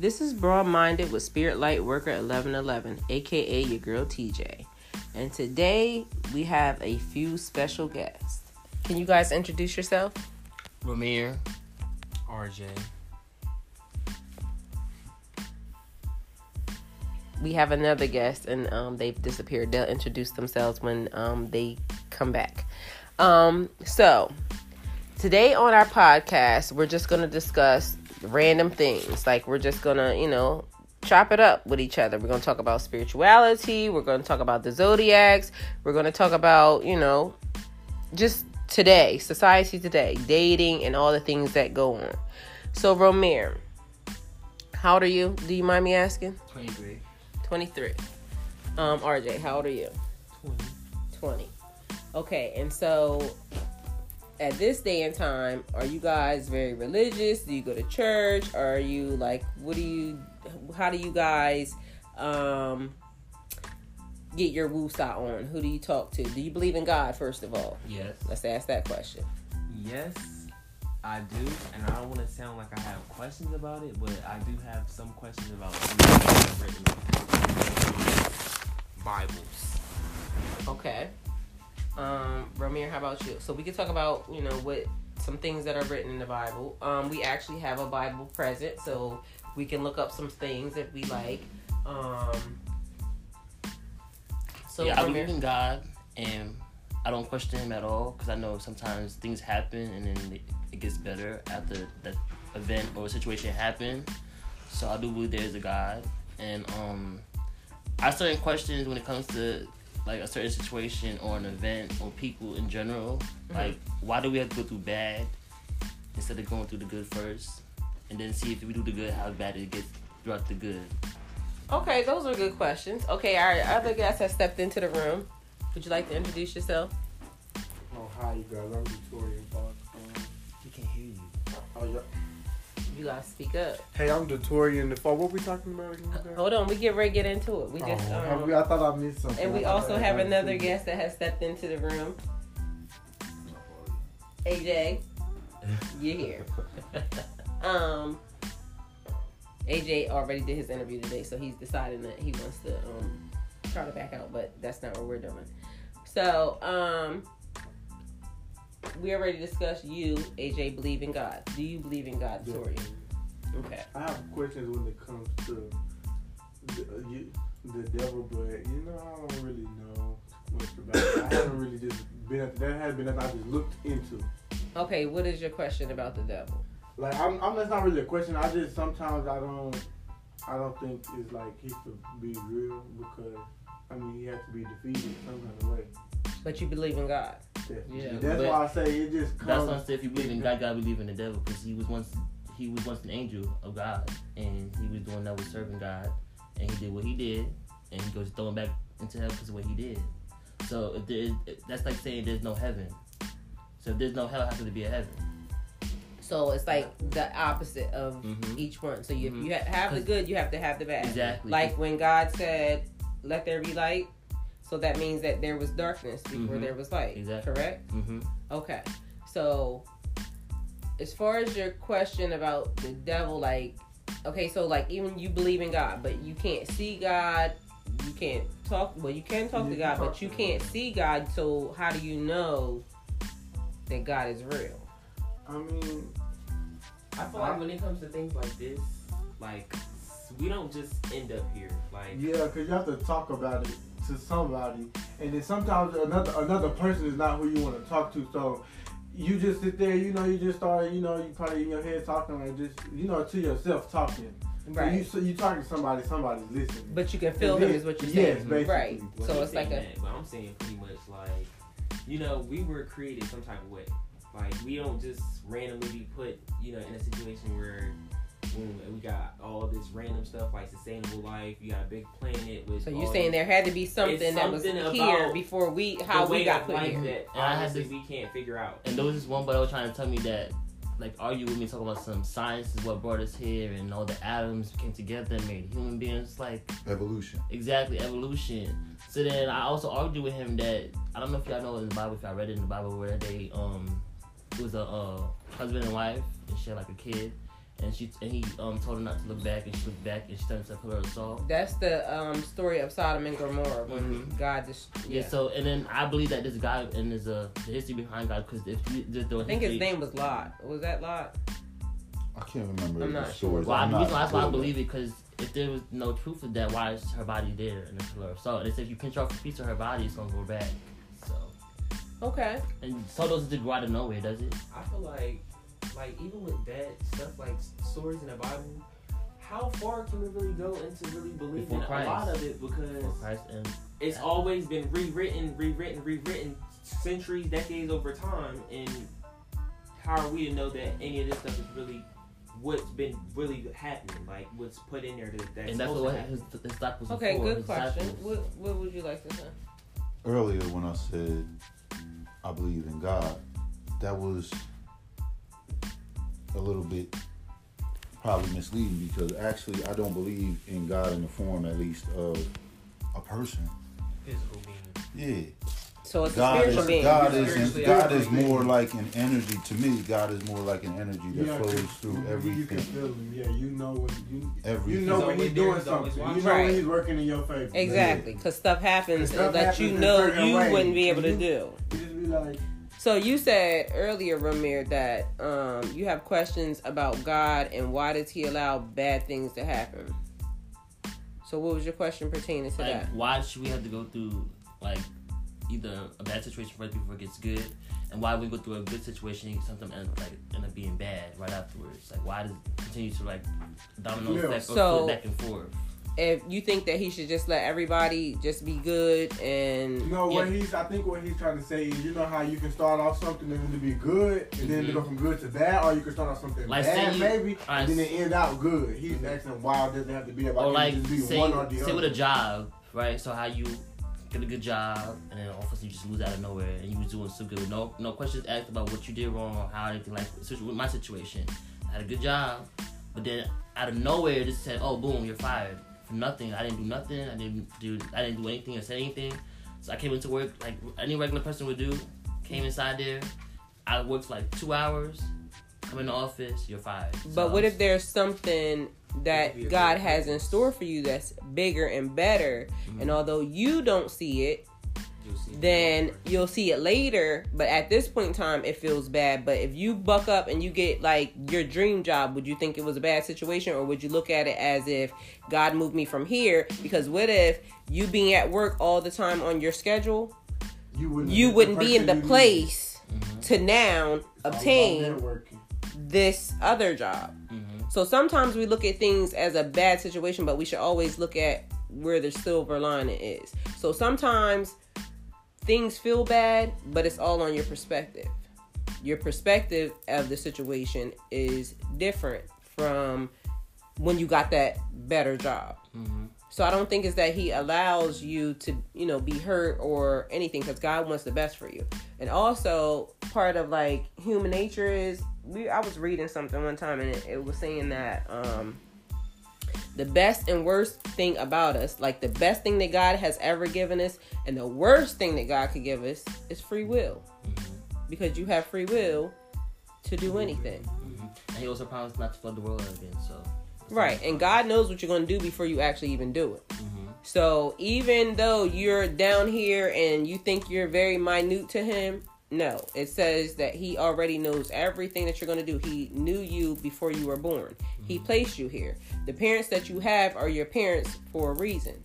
This is Broad Minded with Spirit Light Worker 1111, aka your girl TJ. And today we have a few special guests. Can you guys introduce yourself? Romeer. RJ. We have another guest, and um, they've disappeared. They'll introduce themselves when um, they come back. Um, so, today on our podcast, we're just going to discuss random things. Like, we're just to, you know, chop it up with each other. We're to talk about spirituality. We're to talk about the zodiacs. We're to talk about, you know, just today, society today, dating, and all the things that go on. So, Romeer, how old are you? Do you mind me asking? 23. 23. Um, RJ, how old are you? 20. 20. Okay, and so at this day and time, are you guys very religious? Do you go to church? Are you like, what do you, how do you guys um, get your woosah on? Who do you talk to? Do you believe in God, first of all? Yes. Let's ask that question. Yes, I do, and I don't want to sound like I have questions about it, but I do have some questions about things that are written Bibles. Okay. Um, Romeer, how about you? So we can talk about, you know, what some things that are written in the Bible. Um, we actually have a Bible present, so we can look up some things if we like. Um, so yeah, I believe in God, and I don't question Him at all because I know sometimes things happen and then it, gets better after that event or situation happened. So I do believe there is a God, and um, I certain questions when it comes to like a certain situation or an event or people in general. Mhm. Like, why do we have to go through bad instead of going through the good first, and then see if we do the good, how bad it gets throughout the good. okay, those are good questions. Okay, our other guest has stepped into the room. Would you like to introduce yourself? Oh, hi, you guys. I'm You guys speak up. Hey, I'm Victorian the Fall. What we talking about again? Hold on, we get ready get into it. We just Oh, um, I thought I missed something. and we also have another guest that has stepped into the room. AJ, you're here. Um, AJ already did his interview today, so he's deciding that he wants to um try to back out, but that's not what we're doing. So, um, we already discussed you, AJ, believe in God. Do you believe in God, Yeah. Tori? Okay. I have questions when it comes to the, uh, you, the devil, but you know, I don't really know much about it. I haven't really just been, that has been that I just looked into. Okay, what is your question about the devil? Like, I'm, I'm, that's not really a question. I just, sometimes I don't, I don't think it's like he could be real because, I mean, he has to be defeated some kind of way. But you believe in God. Definitely. Yeah, that's but why I say it just comes. That's why I said if you believe in God, you gotta believe in the devil because he was once he was once an angel of God and he was doing that was serving God and he did what he did and he goes throwing back into hell because of what he did. So if there is, that's like saying there's no heaven. So if there's no hell, how could there be a heaven? So it's like the opposite of Mhm. each one. So you, Mhm. you have the good, you have to have the bad. Exactly. Like when God said, "Let there be light," so that means that there was darkness before Mhm. there was light. Exactly. Correct. Mm-hmm. Okay. So as far as your question about the devil, like, okay, so like even you believe in God, but you can't see God. You can't talk. Well, you can talk You to God, talk but you can't him. see God. So how do you know that God is real? I mean, I feel like when it comes to things like this, like we don't just end up here. Like yeah, because you have to talk about it to somebody, and then sometimes another another person is not who you want to talk to. So you just sit there, you know, you just start, you know, you probably in your head talking like just, you know, to yourself talking. So Right. you so you talking to somebody, somebody's listening. But you can feel them, is what you're saying. Yes, saying. basically. Right. Well, So it's like a. that, but I'm saying pretty much like, you know, we were created some type of way. Like we don't just randomly be put, you know, in a situation where boom, we got all this random stuff like sustainable life. You got a big planet with. So you're saying these- there had to be something, It's that was here before we how we got of put here. that And I had honestly this- we can't figure out. And there was this one boy that was trying to tell me that, like, argue with me, talking about some science is what brought us here, and all the atoms came together and made human beings. Like, Evolution. exactly evolution. So then I also argued with him that I don't know if y'all know in the Bible, if I read it in the Bible where they um it was a uh, husband and wife and she had like a kid, and she and he um told her not to look back, and she looked back, and she turned into a pillar of salt. That's the um, story of Sodom and Gomorrah when Mhm. God just Yeah. So and then I believe that this guy and there's a the history behind God because if you just the I think his name was Lot. Was that Lot? I can't remember I'm the not stories. Well, I, I'm the reason not why, that's why I believe it because if there was no proof of that, why is her body there in the pillar of salt? And they said if you pinch off a piece of her body, it's gonna go back. So Okay. and salt doesn't go out of nowhere, does it? I feel like, like even with that stuff like stories in the Bible, how far can we really go into really believing Before a lot of it because Christ and it's always been rewritten, rewritten, rewritten centuries, decades over time, and how are we to know that any of this stuff is really what's been really happening, like what's put in there that, that's and that's what to happen? his, his disciples Okay. before, Good question. disciples. What What would you like to say? earlier when I said I believe in God, that was a little bit probably misleading because actually I don't believe in God in the form at least of a person. Physical being. Yeah. So it's a God spiritual is being. God is Spiritually God is active. more like an energy to me. God is more like an energy that Yeah, flows 'cause through You can feel him. Yeah, you know when you Everything. you know He's when he's doing something. You know Right. when he's working in your favor. Exactly, because stuff happens Stuff that happens you know you ways. wouldn't be able to You- do. You just be like, So you said earlier, Romeer, that um, you have questions about God and why does He allow bad things to happen? So what was your question pertaining to Like, that? why should we have to go through like either a bad situation first before it gets good, and why we go through a good situation something end like end up being bad right afterwards? Like why does it continue to like domino Yeah. effect or So- flip back and forth? If you think that He should just let everybody just be good and you know what Yeah. he's. I think what he's trying to say is, you know how you can start off something and to be good, and then to Mhm. go from good to bad, or you can start off something Like, bad say you- maybe, Alright, and then it end out good. He's Mhm. asking why it doesn't have to be that? Why or can't like just be say, one or the say other? with a job, right? So how you get a good job and then all of a sudden you just lose out of nowhere and you was doing so good. No no questions asked about what you did wrong or how anything like with my situation. I had a good job, but then out of nowhere it just said, Oh boom, you're fired. For nothing. I didn't do nothing. I didn't do I didn't do anything or say anything. So I came into work like any regular person would do. Came inside there. I worked for like two hours. Come in the office, you're fired. So But what if there's something It could be that God has in store for you that's bigger and better, Mhm. and although you don't see it, You'll see then more. you'll see it later. But at this point in time, it feels bad. But if you buck up and you get like your dream job, would you think it was a bad situation, or would you look at it as if God moved me from here? Because what if you being at work all the time on your schedule, you wouldn't, you wouldn't be in the you need. place Mhm. to now It's obtain this other job. Mhm. So sometimes we look at things as a bad situation, but we should always look at where the silver lining is. So sometimes things feel bad, but it's all on your perspective. Your perspective of the situation is different from when you got that better job. Mhm. So I don't think it's that he allows you to, you know, be hurt or anything because God wants the best for you. And also part of like human nature is we I was reading something one time and it, it was saying that um the best and worst thing about us, like the best thing that God has ever given us and the worst thing that God could give us is free will. Mhm. Because you have free will to do anything. Mhm. And he also promised not to flood the world again. So Right. And God knows what you're going to do before you actually even do it. Mhm. So even though you're down here and you think you're very minute to him, no. It says that he already knows everything that you're going to do. He knew you before you were born. He placed you here. The parents that you have are your parents for a reason.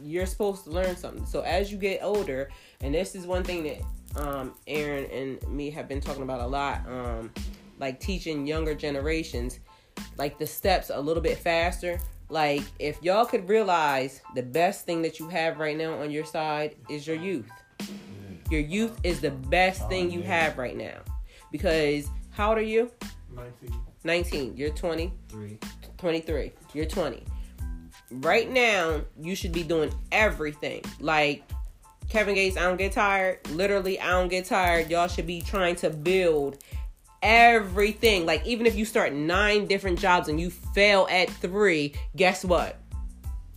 You're supposed to learn something. So as you get older, and this is one thing that um, Aaron and me have been talking about a lot, um, like teaching younger generations, like the steps a little bit faster. Like if y'all could realize the best thing that you have right now on your side is your youth. Your youth is the best Oh, thing you yeah. have right now. Because how old are you? 19. 19. You're 20. Three. 23. You're 20. Right now, you should be doing everything. Like Kevin Gates, I don't get tired. Literally, I don't get tired. Y'all should be trying to build everything. Like, even if you start nine different jobs and you fail at three, guess what?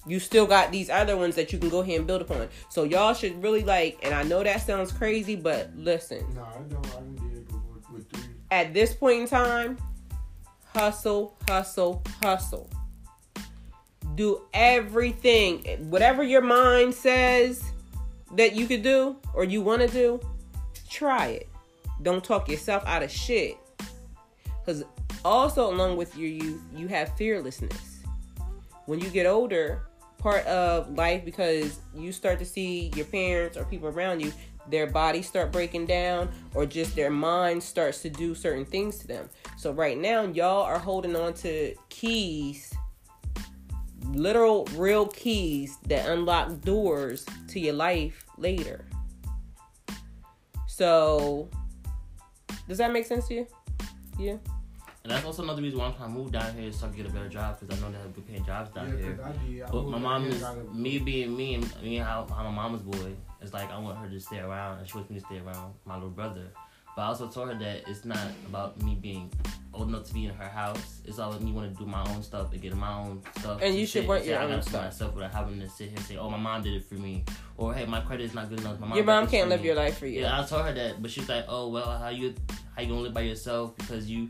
You still got these other ones that you can go ahead and build upon. So, y'all should really like, and I know that sounds crazy, but listen, No, I don't. I with, with three. at this point in time, hustle, hustle, hustle. Do everything, whatever your mind says that you could do or you want to do, try it. Don't talk yourself out of shit. Because also, along with your youth, you have fearlessness. When you get older, part of life because you start to see your parents or people around you their bodies start breaking down or just their mind starts to do certain things to them. So right now y'all are holding on to keys literal real keys that unlock doors to your life later. So does that make sense to you? Yeah And that's also another reason why I'm trying to move down here is so I can get a better job because I know they have good paying jobs down Yeah, here. 'cause I did. I But my mom here, is gotta- me being me and me how I'm a mama's boy. It's like I want her to stay around and she wants me to stay around my little brother. But I also told her that it's not about me being old enough to be in her house. It's all about me want to do my own stuff and get my own stuff. And you should work want your I own got it for stuff. myself without having to sit here and say, "Oh, my mom did it for me," or "Hey, my credit is not good enough." My mom your mom can't live me." your life for you Yeah, I told her that, but she's like, "Oh well, how you how you gonna live by yourself because you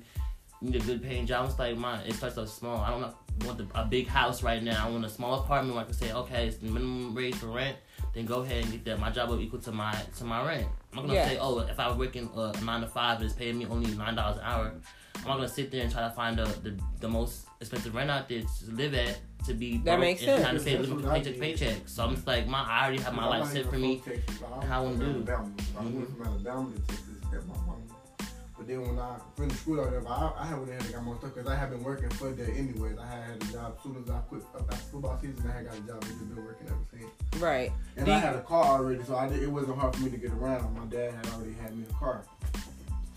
need a good paying job?" It's like, "Mine, it starts off small. I don't want the, a big house right now. I want a small apartment where I can say, okay, it's the minimum rate for rent. Then go ahead and get that. My job will equal to my to my rent. I'm not gonna Yeah. say, oh, if I was working uh, nine to five and it's paying me only nine dollars an hour, I'm not gonna sit there and try to find the the, the most expensive rent out there to live at." To be That broke makes and sense. trying to pay That's living paycheck to paycheck. So I'm just like, my I already have my life set for me. Texas. I how I'm from do. Alabama. I went from Alabama to Texas at my mom. Then when I finished school out there, I, I had had to got more stuff because I had been working for there anyways. I had had a job as soon as I quit uh, after football season. I had got a job and just been working ever since. right And Do I you- had a car already, so I did, it wasn't hard for me to get around. My dad had already had me a car.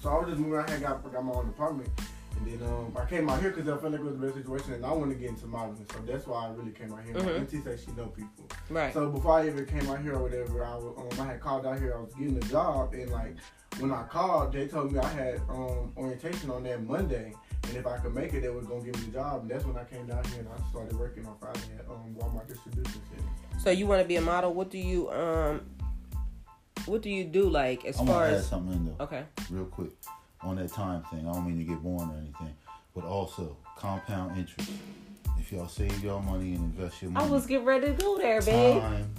So I was just moving around here, got, got my own apartment. And then um, I came out here because I felt like it was a better situation and I wanted to get into modeling. So that's why I really came out here. My Mhm. auntie said she know people. right So before I even came out here or whatever, I, was, um, I had called out here. I was getting a job, and like when I called, they told me I had um, orientation on that Monday, and if I could make it, they were gonna give me the job. And that's when I came down here and I started working on Friday at um, Walmart distribution center. so you want to be a model what do you um what do you do like as I'm far gonna add as something in though, okay real quick, on that time thing. I don't mean to get boring or anything, but also compound interest. If y'all save y'all money and invest your money, i money, was getting ready to go there babe time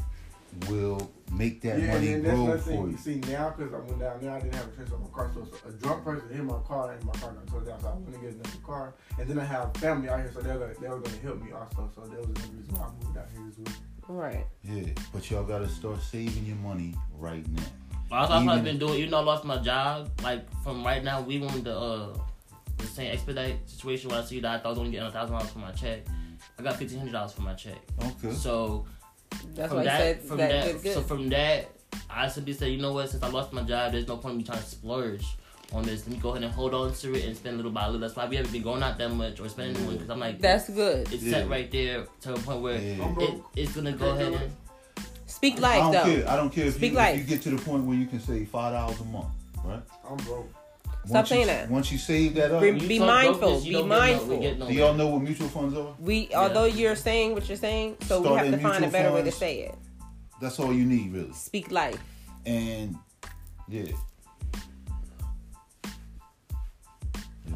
will make that yeah, money and that's grow for thing. you. See now, because I went down there, I didn't have a transfer on my car, so a drunk person hit my car and my car got tore down. So I went to get another car, and then I have family out here, so they were they were gonna help me also. So that was the reason why I moved out here as well. right Yeah, but y'all gotta start saving your money right now. That's what I've Even- been doing. Even though I lost my job, like from right now, we on the uh the same expedite situation where I see that I thought I was only getting a thousand dollars for my check. I got fifteen hundred dollars for my check. Okay. So that's from why I that, said from that, that, good, good. so from that, I simply said, you know what? Since I lost my job, there's no point in me trying to splurge on this. Let me go ahead and hold on to it and spend little by little. That's why we haven't been going out that much or spending money because I'm like, that's good it's Yeah. set right there to a point where Yeah. It, it's gonna go ahead and speak I life don't though care. I don't care if Speak you, life. if you get to the point where you can save five dollars a month, right? I'm broke. Stop once saying you, that. Once you save that up, Re- Be mindful, be don't get no- mindful. get no do y'all know what mutual funds are? we Yeah. although you're saying what you're saying so we have to find a mutual better way to say it That's all you need, really. speak life And yeah,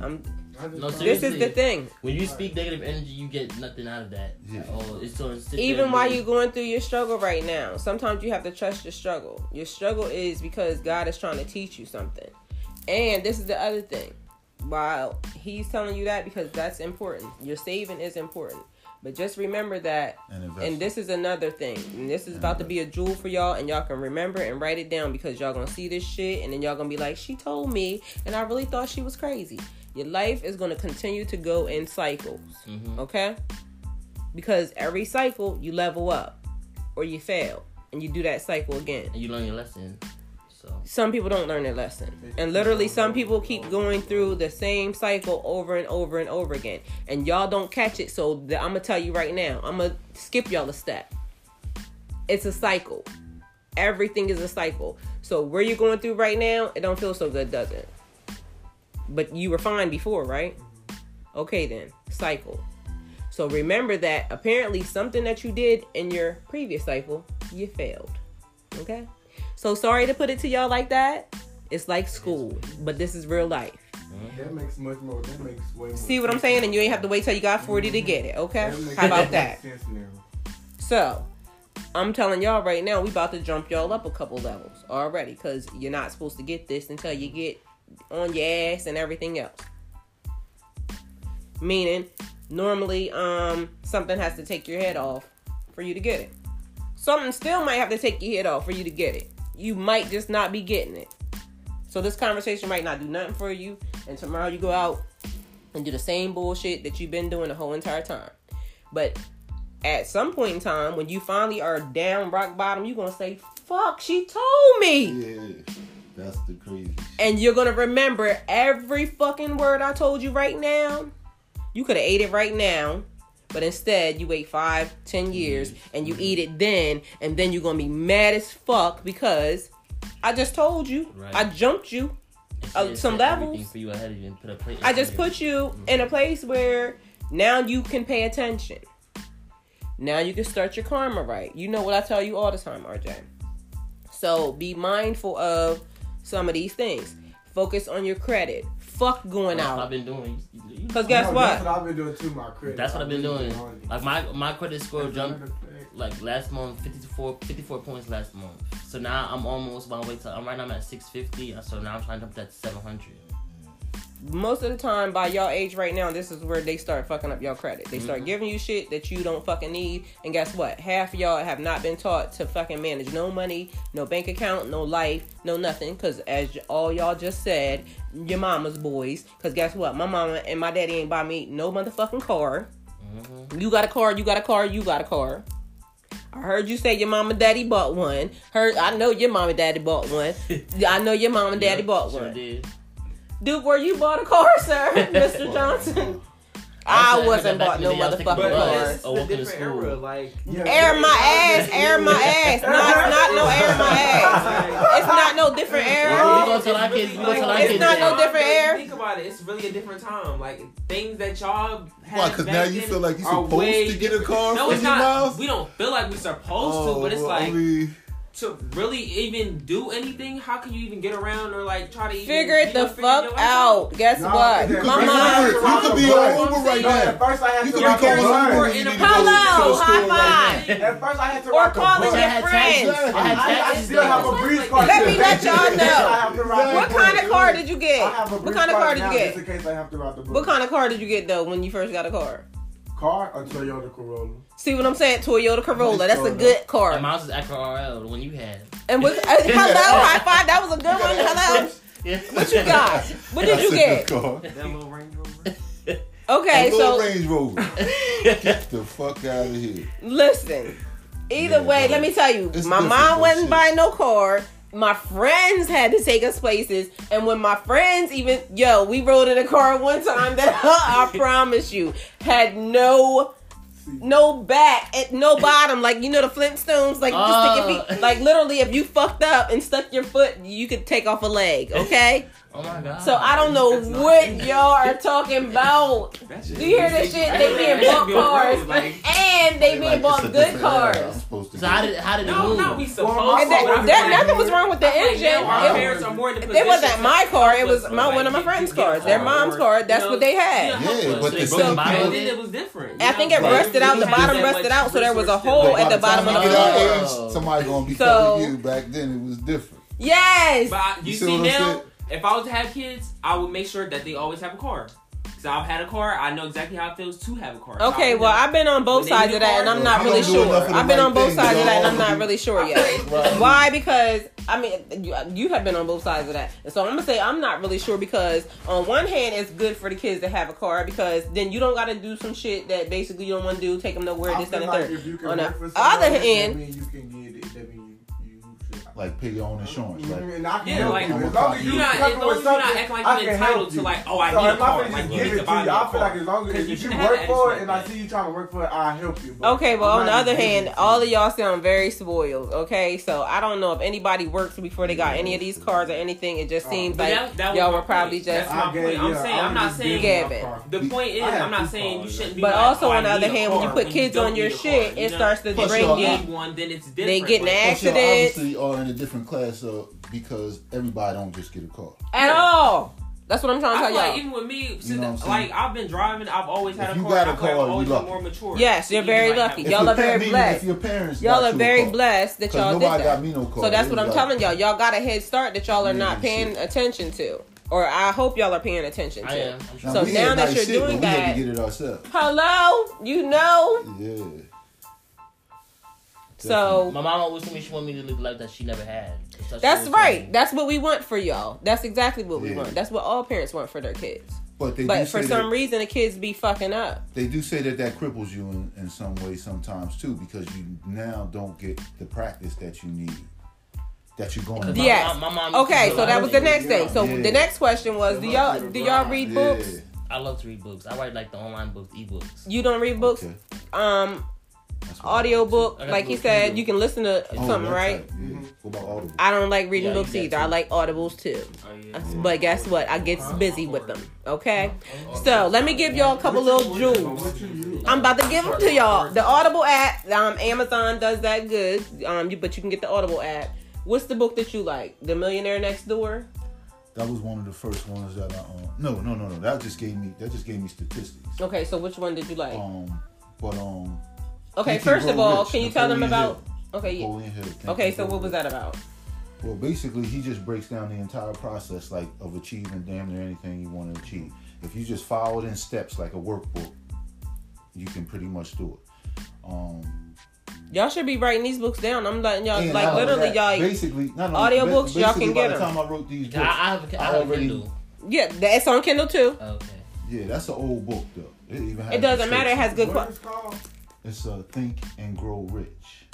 i'm I just No, found- this is the thing. When you speak negative energy, you get nothing out of that. Yeah. Oh, it's so even while you're going through your struggle right now sometimes you have to trust your struggle. Your struggle is because god is trying to teach you something. And this is the other thing. While he's telling you that because that's important. Your saving is important. But just remember that. And and this is another thing. And this is about to be a jewel for y'all and y'all can remember and write it down because y'all gonna see this shit and then y'all gonna be like she told me and i really thought she was crazy your life is gonna continue to go in cycles Mhm. okay? Because every cycle you level up or you fail and you do that cycle again. And you learn your lesson. So. Some people don't learn their lesson. And literally some people keep going through the same cycle over and over and over again. And y'all don't catch it so the, i'm gonna tell you right now i'm gonna skip y'all a step. It's a cycle. Everything is a cycle. So where you're going through right now it don't feel so good does it but you were fine before right okay then cycle so remember that apparently something that you did in your previous cycle you failed okay so sorry to put it to y'all like that. It's like school, but this is real life. That makes much more. That makes way more. See what I'm saying? And you ain't have to wait till you got 40 to get it, okay? How about that? makes sense now. So, I'm telling y'all right now, we about to jump y'all up a couple levels already because you're not supposed to get this until you get on your ass and everything else. Meaning, normally, um, something has to take your head off for you to get it. Something still might have to take your head off for you to get it. You might just not be getting it. So this conversation might not do nothing for you, and tomorrow you go out and do the same bullshit that you've been doing the whole entire time. But at some point in time, when you finally are down rock bottom, you're gonna say, "Fuck, she told me," Yeah, that's the crazy. and you're gonna remember every fucking word I told you right now. You could have ate it right now, but instead you wait five, ten years, and you eat it then, and then you're gonna be mad as fuck because I just told you, Right. I jumped you, Uh, some levels. you ahead of you and put a plate. I just put you in a place where now you can pay attention. Now you can start your karma right. You know what I tell you all the time, RJ. So be mindful of some of these things. Focus on your credit. Fuck going That's what I've out. been doing. You- you- Because guess No, what? That's what I've been doing to my credit. That's what I've been doing. on. Like my my credit score That's jumped like last month 54, 54 points last month. So now I'm almost my way to I'm right now I'm at 650. So now I'm trying to jump that to 700. Most of the time, by y'all age right now, this is where they start fucking up your credit. They start giving you shit that you don't fucking need. And guess what? Half y'all have not been taught to fucking manage no money, no bank account, no life, no nothing. Because as all y'all just said, your mama's boys. Because guess what? My mama and my daddy ain't buy me no motherfucking car. Mm-hmm. You got a car, you got a car, you got a car. I heard you say your mom and daddy bought one. Heard I know your mom and daddy bought one. I know your mom and daddy bought sure one. Did. Duke, where you bought a car, sir, Mr. Johnson? I said wasn't back bought no the day, I was taking motherfucking car. Oh, it's Oh, a welcome to different school. era. Like Yeah. Air my ass, air my ass. No, it's not no air my ass. It's not no different We air. gonna tell our kids. We gonna tell our It's not no different air. Think about it. It's really a different time. Like things that y'all had Why? Because now you feel like you're supposed to get a car No, for it's your not. mouth. We don't feel like we're supposed Oh, to, but it's oh, well, like I mean, to really even do anything. How can you even get around or like try to even, Figure it the fuck out. Guess No, what? you could My be mom. Uber. You could be That's on Uber right now. At first, I had You to could rock a bus. Uber Or when you in a to go to Hello, high five. At first, I had to Or rock a calling bus. your I had friends. I had I, I taxis still have a breeze car. Let me let y'all know. have to rock What kind of car did you get? What kind of car did now, you Just get? in case I have to rock the bus. What kind of car did you get though when you first got a car? car? A Toyota Corolla. See what I'm saying? Toyota Corolla. Nice That's a car, good And car. mine's is Acura RL, the one you had. And with uh, hello, high five. That was a good one. Hello. Yeah. What you got? What did That's you a get? good car. That little Range Rover. Okay, a little so Range Rover. Get the fuck out of here. listen. Either Yeah, way, bro. let me tell you, It's my mom wasn't shit. buying no car. My friends had to take us places, and when my friends even yo, we rode in a car one time that I promise you had no no back, and no bottom, like you know the Flintstones, like you just stick your uh. feet, like literally, if you fucked up and stuck your foot, you could take off a leg. Okay, Oh my god. so I don't know That's not- what y'all are talking about. Do you hear this shit? They being bought cars, and they being Like, bought good different. I'm cars. supposed to So how did it. how did it No, move? no, we supposed Well, to. And that, that, nothing was wrong with the I'm like, engine. now our It- parents are more in the It wasn't my car. It was my like, one of my friends' cars. Their mom's or, car. you That's know, what they had. help Yeah, us. but They the broke same then it was different. I think it rusted out. The bottom rusted out, so there was a hole at the the bottom of the our floor. somebody gonna be So- telling you back then it was different. Yes. But you, You see see, now, saying? If I was to have kids, I would make sure that they always have a car. Because I've had a car, I know exactly how it feels to have a car. Okay, I well, I've been on both sides of that, and I'm not really don't do enough sure. I've been on both sides of that, and? I'm not really sure yet. Why? Because I mean, you, you have been on both sides of that, and so I'm gonna say I'm not really sure because on one hand, it's good for the kids to have a car because then you don't got to do some shit that basically you don't want to do, take them nowhere, I this, that, feel and like third. if you can On the work for other somebody, hand- Like pay your own insurance. Like and I can Yeah, help like- you. As long as you You're not, as long as you're not acting like I you're entitled help to like, oh, I So need a if I car. Like, you give need it to to buy you, me a I feel like as long as you if you should work for it and I see you trying to work for it, I'll help you. But Okay, well, on the other hand, all of you. y'all sound very spoiled. Okay, so I don't know if anybody worked before they got any of these cars or anything. It just Oh. seems like that- that was y'all were probably just. I gave- point. I'm saying- I'm not saying- Gavin. The point is, I have I'm not saying you shouldn't be But also oh, on the other hand, when you put kids on your need a car, shit, it starts to Plus, bring y'all- you. need one, then it's different. They get Like, ass- Accidents. Obviously are in a different class uh, because everybody don't just get a car. at all. That's what I'm trying to I tell feel like y'all. even with me, since know what like I've been driving, I've always had If a you got a feel car, I've always you been lucky. more mature. Yes, you're very lucky. Y'all are very blessed. If your parents Y'all are very blessed that 'Cause y'all did nobody that. got me no car. So that's what I'm telling y'all. Y'all got a head start that y'all are not paying attention to, or I hope y'all are paying attention to. I am. I'm Now, So now that nice you're shit, but doing we had that- to get it ourselves. Hello, you know. Yeah. So My mom always told me she wanted me to live the life that she never had. So that's right. told. That's what we want for y'all. That's exactly what we want. That's what all parents want for their kids. But they But for some that, reason, the kids be fucking up. they do say that that cripples you in, in some way sometimes too because you now don't get the practice that you need that you're going to My Yes. mom- my mom Okay, so that was the next thing. So Yeah. the next question was, do y'all do y'all read books? I love to read books. I write like the online books, ebooks. You don't read books. Okay. Um, That's what I audio like, book, like he said, Kindle. you can listen to Oh, something, that right? type, Yeah. What about Audible? I don't like reading Yeah, books either. got I like audibles too. Oh, yeah. But guess what? I get busy with them. Okay. So let me give y'all a couple little jewels. What you use? I'm about to give them to y'all. The Audible app, um, Amazon does that good. Um, you, but you can get the Audible app. What's the book that you like? The Millionaire Next Door. That was one of the first ones that I um no no no no that just gave me that just gave me statistics. Okay, so which one did you like? Um but um Okay, Think first of all, Rich, can you tell them Napoleon about? Okay, yeah. Napoleon Hill. Think okay. and So what was that about? Well, basically, he just breaks down the entire process, like of achieving damn near anything you want to achieve. If you just follow it in steps like a workbook, you can pretty much do it. Um, Y'all should be writing these books down. I'm letting y'all and like not literally that, y'all. basically not audio ba- books, y'all basically can by get the 'em. time I wrote these books, I, I have a, I I have a already- Kindle. Yeah, that's on Kindle too. Okay. yeah, that's an old book though. It even has It doesn't matter. It has good. What Qu- is called? It's uh, Think and Grow Rich.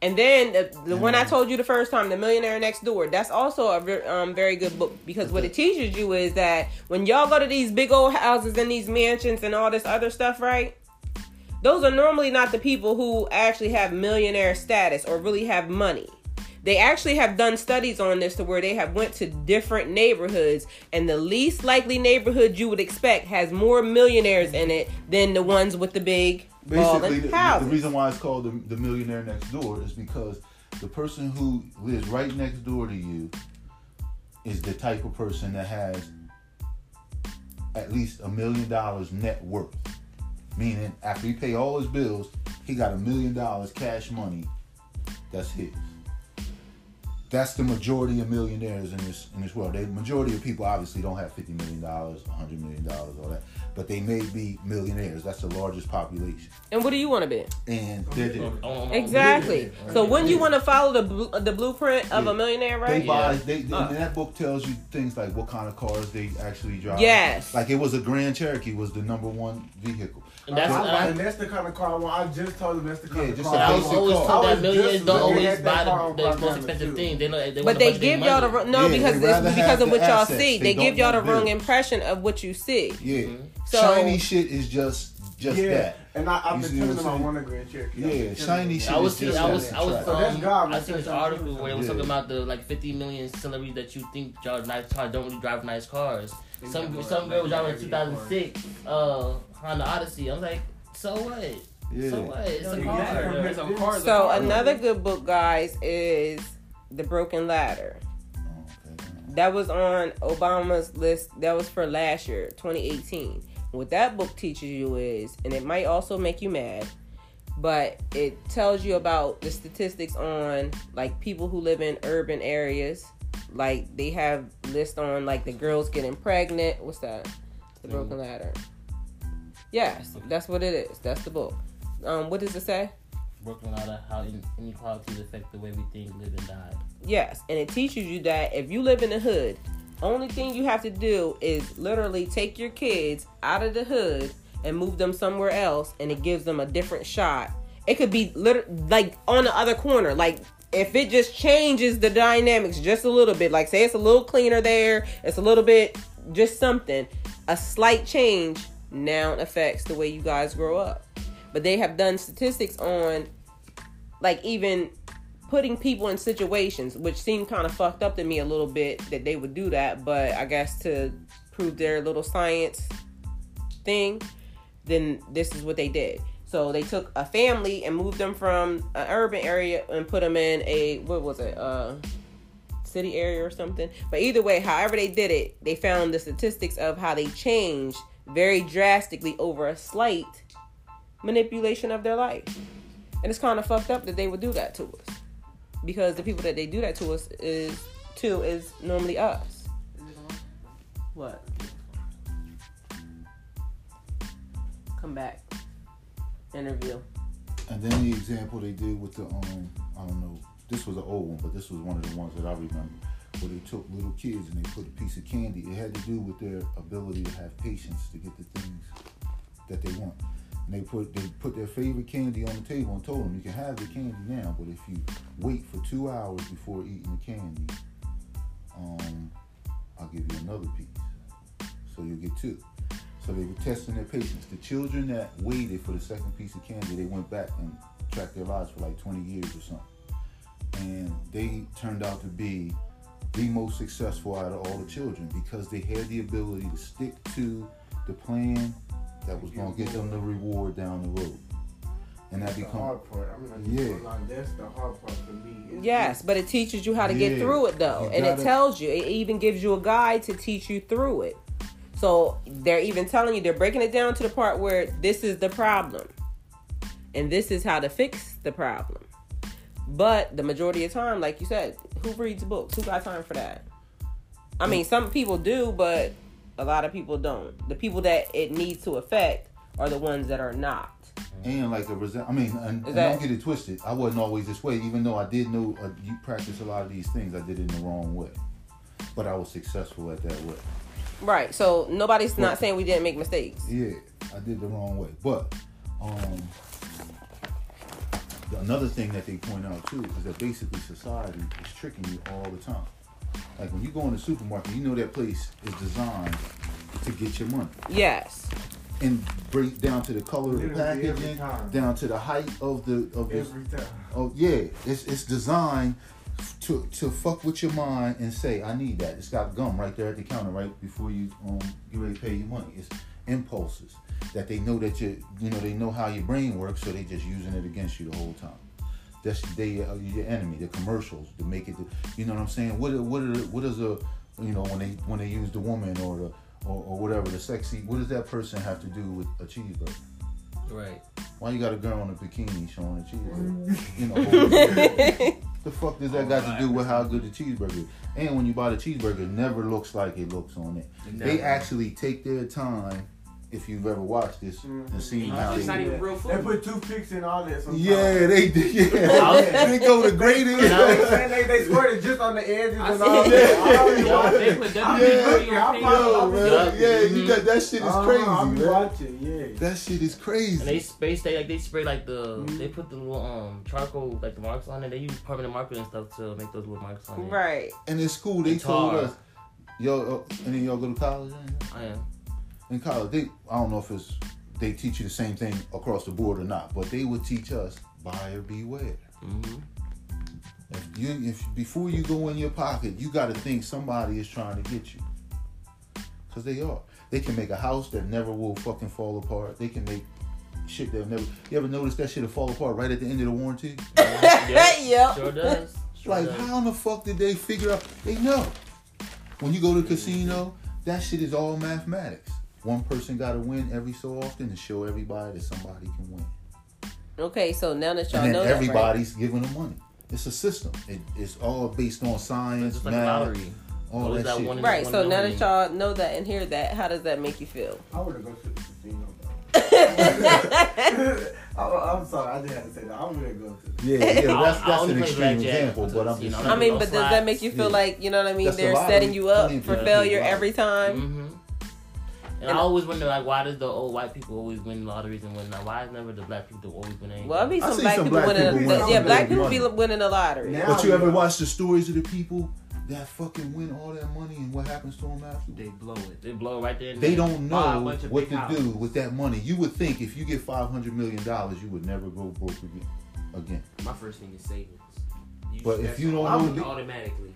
and then the, the one I told you the first time, The Millionaire Next Door. That's also a ver- um, very good book because what it teaches you is that when y'all go to these big old houses and these mansions and all this other stuff, right? Those are normally not the people who actually have millionaire status or really have money. They actually have done studies on this to where they have went to different neighborhoods and the least likely neighborhood you would expect has more millionaires in it than the ones with the big Basically, the, the reason why it's called the, the millionaire next door is because the person who lives right next door to you is the type of person that has at least a million dollars net worth. Meaning, after he pay all his bills, he got a million dollars cash money. That's his. That's the majority of millionaires in this in this world. The majority of people obviously don't have fifty million dollars, hundred million dollars, all that, but they may be millionaires. That's the largest population, and what do you want to be? and they're, Exactly. So wouldn't you want to follow the blu- the blueprint of Yeah. a millionaire, They right? buy. Yeah. They, they- Uh. and that book tells you things like what kind of cars they actually drive. Yes. Like it was a Grand Cherokee was the number one vehicle. And that's, I, and I, I, and that's the kind of car I want. I just told him that's the kind Yeah, of just car a I I was always told I that was millionaires just don't always buy the, the most expensive too. thing. They know they But they give y'all the wrong, no Yeah, because it's because of what y'all assets. see. They They, give y'all the wrong bills. impression of what you see. Yeah. So- Shiny shit is just just yeah, that. and I, I've You been telling them I'm I saying? want a Grand Cherokee. Yeah, I've been telling shiny shit I was is just I was, that I was, track. So that's um, God, I man. seen this article where it was Yeah. talking about the like 50 million celebrities that you think drive nice cars don't really drive nice cars. Some some girl was driving a 2006 uh Honda Odyssey. I'm like, so what? Yeah. So what? It's a car. gotta compare some cars to So another good book, guys, is The Broken Ladder. Okay. That was on Obama's list. That was for last year, 2018. What that book teaches you is, and it might also make you mad, but it tells you about the statistics on like people who live in urban areas. Like they have list on like the girls getting pregnant. What's that? The mm. Broken Ladder. Yes, that's what it is. That's the book. Um, what does it say? Brooklyn how inequalities affect the way we think, live, and die. Yes, and it teaches you that if you live in the hood, only thing you have to do is literally take your kids out of the hood and move them somewhere else, and it gives them a different shot. It could be lit- like on the other corner, like if it just changes the dynamics just a little bit, like say it's a little cleaner there, it's a little bit just something, a slight change now affects the way you guys grow up. But they have done statistics on like even putting people in situations which seem kind of fucked up to me a little bit that they would do that but i guess to prove their little science thing then this is what they did so they took a family and moved them from an urban area and put them in a what was it uh city area or something. But either way, however they did it, they found the statistics of how they changed very drastically over a slight manipulation of their life. And it's kind of fucked up that they would do that to us. Because the people that they do that to us is to is normally us. What? Come back. Interview. And then the example they did with the um, I don't know, this was an old one, but this was one of the ones that I remember, where they took little kids and they put a piece of candy. It had to do with their ability to have patience to get the things that they want. And they put they put their favorite candy on the table and told them you can have the candy now, but if you wait for two hours before eating the candy, um, I'll give you another piece. So you'll get two. So they were testing their patience. The children that waited for the second piece of candy, they went back and tracked their lives for like 20 years or something. And they turned out to be the most successful out of all the children because they had the ability to stick to the plan that was going to get them the reward down the road. And that becomes the hard part. I'm not Yeah. yeah. That's the hard part for me. It's Yes, but it teaches you how to get Yeah, through it though. you And it gotta- tells you, it even gives you a guide to teach you through it. So they're even telling you, they're breaking it down to the part where this is the problem. And this is how to fix the problem. But the majority of time, like you said, who reads books? Who got time for that? I mean, some people do, but a lot of people don't. The people that it needs to affect are the ones that are not. and like a resent. I mean, and, and that- don't get it twisted. I wasn't always this way, even though I did know uh, you practice a lot of these things. I did it in the wrong way, but I was successful at that way. Right. So nobody's not saying we didn't make mistakes. Yeah, I did the wrong way. But um, another thing that they point out too is that basically society is tricking you all the time. Like when you go in the supermarket, you know that place is designed to get your money. Yes. And break down to the color of the packaging, down to the height of the of the Every time. Oh yeah, it's it's designed to to fuck with your mind and say I need that. It's got gum right there at the counter right before you um get ready to pay your money. It's impulses that they know that you you know they know how your brain works, so they just using it against you the whole time. That's they uh, your enemy. The commercials to make it. You know what I'm saying? What what are, what is a you know when they when they use the woman or the or, or whatever the sexy. What does that person have to do with a cheeseburger? Right. Why you got a girl in a bikini showing a cheeseburger? You know, the fuck does that got to do with how good the cheeseburger is? And when you buy the cheeseburger, it never looks like it looks on it. They actually take their time. If you've ever watched this and seen how It's not they, even real They food. put toothpicks in all that. Sometimes. yeah, they did. Yeah, they go the greatest. You know what I'm saying? They, they squirted just on the edges I and all that. I don't be watching. they put I WD-40 be looking. on I people. Yo, I be man, looking. yeah, you got that shit is Uh-huh, I crazy, be man. watching, yeah. That shit is crazy. And they space they like they spray like the they put the little um charcoal like the marks on it. They use permanent marker and stuff to make those little marks on it. Right. and in school, they told us, yo, uh, any of y'all go to college? I am. In college, they I don't know if it's they teach you the same thing across the board or not, but they would teach us buyer beware. Mm-hmm. If you if before you go in your pocket, you got to think somebody is trying to get you, cause they are. They can make a house that never will fucking fall apart. They can make shit that never. You ever notice that shit will fall apart right at the end of the warranty? yep. Sure does. Sure Like, does. how in the fuck did they figure out? They know. When you go to the casino, that shit is all mathematics. One person got to win every so often to show everybody that somebody can win. Okay, so now that y'all and know then that, right? everybody's giving them money. It's a system. It, it's all based on It's science, just like math, lottery. all Always that that shit. one- Right. One So and now that y'all know that and hear that, how does that make you feel? I would have go to the casino, though. I, I'm sorry, I just had to say that. I would have go to the Yeah, yeah, I- that's I that's an extreme example, but but I'm just I mean, but does that make you feel Yeah. like you know what I mean? That's They're lottery. setting you up for failure every time. Mm-hmm. And, And- I always wonder, like, why does the old white people always win lotteries and whatnot? Why is never the black people always win anything? Well, I mean, some see black some people black winning. people the, win yeah, black big people be money. winning the lottery. Now- But you ever watch the stories of the people that fucking win all that money and what happens to them after? They blow it. they blow right there. and They don't know what big to do with that money. You would think if you get five hundred million dollars, you would never go broke again. Again, My first thing is savings. You But if you don't all- know the- automatically.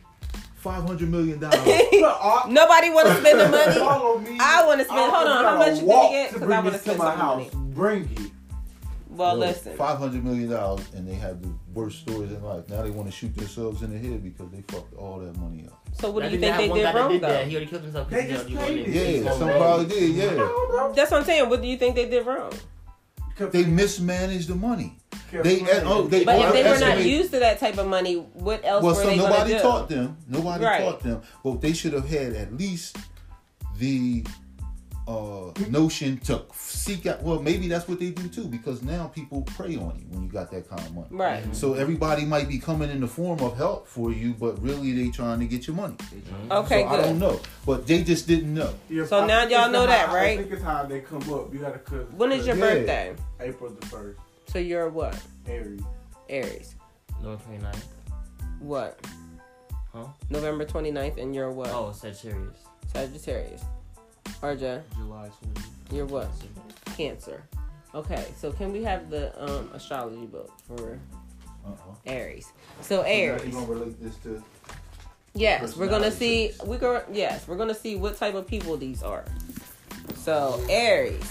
Five hundred million dollars. Nobody want to spend the money. Follow me. I wanna spend- hold on, how much you walk gonna get? Because I wanna spend my some house. money. Bring it. Well, listen. five hundred million dollars, and they have the worst stories in life. Now they want to shoot themselves in the head because they fucked all that money up. So what I do you think think they did wrong did that. though? He already killed himself. They because just he played already it. Yeah, some probably did. Yeah, That's what I'm saying. What do you think they did wrong? they mismanaged the money. They oh they But if they were not used to that type of money, what else Well, were so they nobody to do? taught them. Nobody Right. taught them. Well, they should have had at least the uh, notion to seek out. Well, maybe that's what they do too, because now people prey on you when you got that kind of money. Right. So everybody might be coming in the form of help for you, but really they trying to get your money. Okay, so I don't know, but they just didn't know. Yeah, So I now y'all it's know how- that, I right? think it's how they come up. You gotta cause. When is your Yeah. birthday? April the first, So you're what? Aries. Aries. November 29th. What? Huh? November 29th, and you're what? Oh, Sagittarius. Sagittarius. RJ, July 20. you're what? Cancer. Okay, so can we have the um, astrology book for Uh-uh. Aries? So Aries. You Aries. gonna relate this to? Yes, we're gonna see. personality traits. We go. Yes, we're gonna see what type of people these are. So Aries.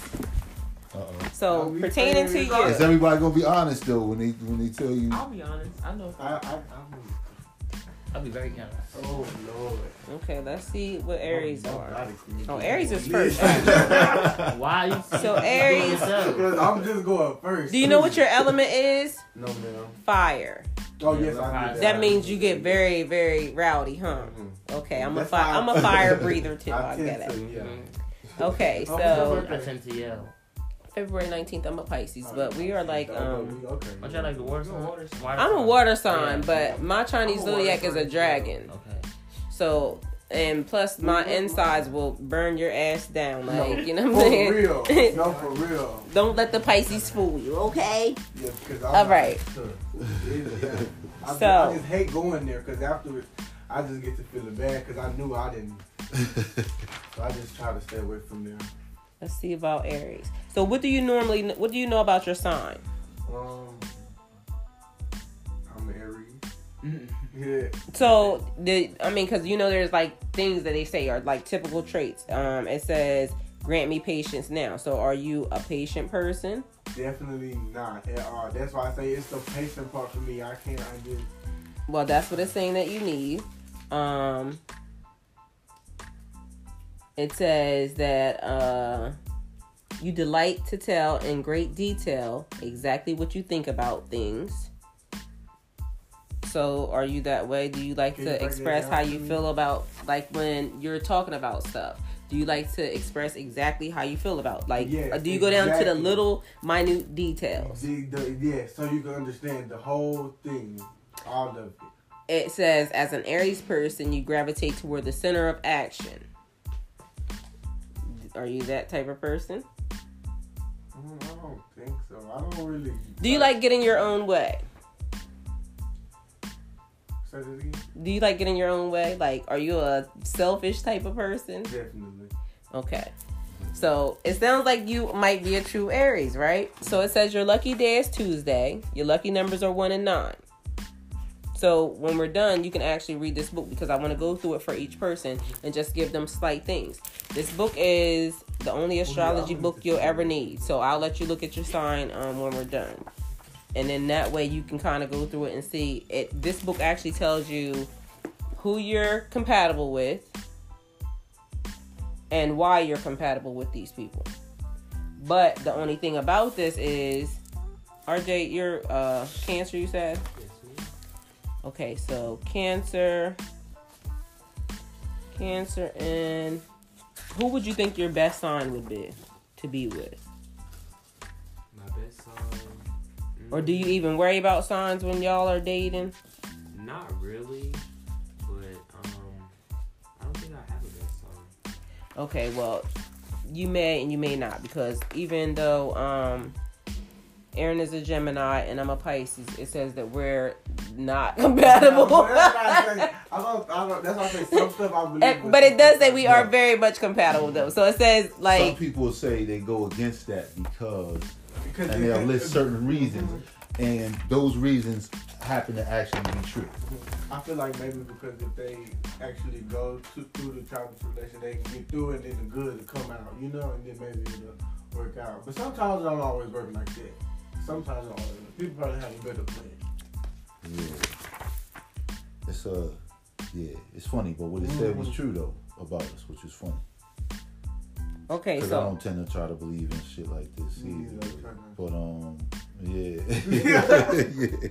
Uh-uh. So pertaining to saying you. Is everybody gonna be honest though when they when they tell you? I'll be honest. I know. If I, I, I, I'll be very honest. oh lord. Okay, let's see what Aries Oh, are. Oh, Aries is first. Why? You So you Aries- doing yourself? I'm just going first. Do you know what your element is? No, ma'am. Fire. Oh yes, I did That means you get very, very rowdy, huh? Mhm. Okay, I'm a That's fi- why- I'm a fire breather too. I I tend get to, it. yeah. Mhm. Okay, Oh, so I tend to yell. February 19th, I'm a Pisces, but we are like um. Okay. Aren't you like the water sign? Water I'm a water sign, but my Chinese I'm a water zodiac is a dragon. Okay. So, and plus my insides will burn your ass down. Like, you know what I'm For saying? real. No, for real. Don't let the Pisces fool you, okay? Yeah, because I'm All right. It- yeah. I, just, So- I just hate going there because afterwards I just get to feeling bad because I knew I didn't. So I just try to stay away from there. Let's see about Aries. So, what do you normally, what do you know about your sign? Um, I'm Aries. Yeah. So, the, I mean, because you know, there's like things that they say are like typical traits. Um, it says, grant me patience now. So, are you a patient person? Definitely not at all. That's why I say it's the patient part for me. I can't. I just. Well, that's what it's saying that you need. Um, it says that uh, you delight to tell in great detail exactly what you think about things. So, are you that way? Do you like Can to that express how you feel about, like, when you're talking about stuff? Do you like to express exactly how you feel about, like, Yes, uh, do you go down to the little minute details? The, the, yeah, so you can understand the whole thing, all of it. it says as an aries person you gravitate toward the center of action are you that type of person I don't think so. I don't really. do you like getting your own way Say it again? do you like getting your own way like are you a selfish type of person Definitely. okay so it sounds like you might be a true aries right so it says your lucky day is tuesday your lucky numbers are one and nine so when we're done, you can actually read this book because I want to go through it for each person and just give them slight things. This book is the only astrology book you'll ever need. So I'll let you look at your sign um, when we're done, and then that way you can kind of go through it and see it. This book actually tells you who you're compatible with and why you're compatible with these people. But the only thing about this is, RJ, you're uh, Cancer. You said. Okay, so Cancer, Cancer, and who would you think your best sign would be to be with? My best song. Or do you even worry about signs when y'all are dating? Not really, but um, I don't think I have a best song. Okay, well, you may and you may not because even though um Aaron is a Gemini and I'm a Pisces, it says that we're not compatible. that's why I say, I don't, I don't, that's why I say some stuff I believe. Eh, and- but but it does say we are don't. very much compatible though. So it says like Some people say they go against that because, Because and they'll list certain reasons, and those reasons happen to actually be true. I feel like maybe because if they actually go to, through the trial and tribulation, they can get through it and then the good to come out, you know, and then maybe it'll work out. But sometimes it don't always work like that. Sometimes it don't people probably have a better plan. Yeah. It's uh yeah, it's funny, but what it said was true though about us, which is funny. Okay, Because I don't tend to try to believe in shit like this either. neither, kinda. But um yeah. yeah.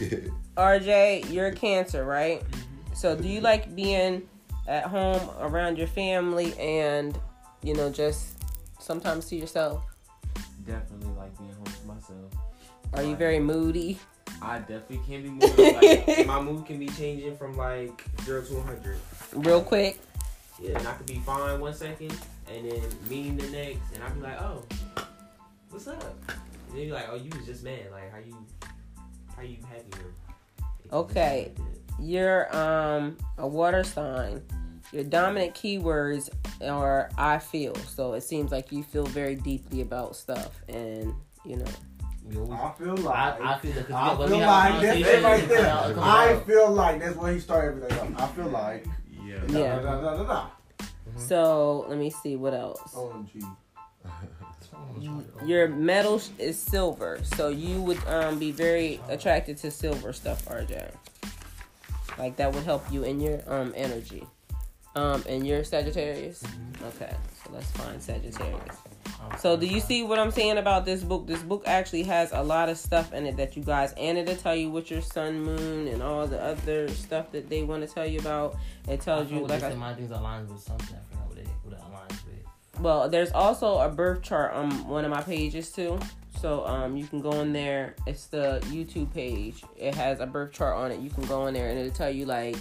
yeah. RJ, you're a Cancer, right? Mm-hmm. So do you like being at home around your family and you know just sometimes to yourself? Definitely Are you very moody? I definitely can be moody. Like, my mood can be changing from like zero to 100. Real quick. Yeah, and I could be fine one second, and then mean the next, and I'd be like, oh, what's up? And then you're like, oh, you was just mad. Like, how you, how you happy? Okay. You're um a water sign. Your dominant keywords are I feel. So it seems like you feel very deeply about stuff and you know. We always, I feel like I feel that I feel like that's it right there. out- it come I out. feel like that's where he started everything off. I feel like Yeah. Yeah. Da, da, da, da, da. So let me see what else. OMG. Your metal sh- is silver, so you would um be very attracted to silver stuff, RJ. Like that would help you in your um energy. Um, and your Sagittarius. Okay, so that's fine, Sagittarius. So do you see what I'm saying about this book? This book actually has a lot of stuff in it that you guys and it'll tell you what your sun, moon, and all the other stuff that they want to tell you about. It tells you like I, my things aligns with something. I forgot what it what it aligns with. well, there's also a birth chart on one of my pages too. So um, you can go in there. It's the YouTube page. It has a birth chart on it. You can go in there and it'll tell you like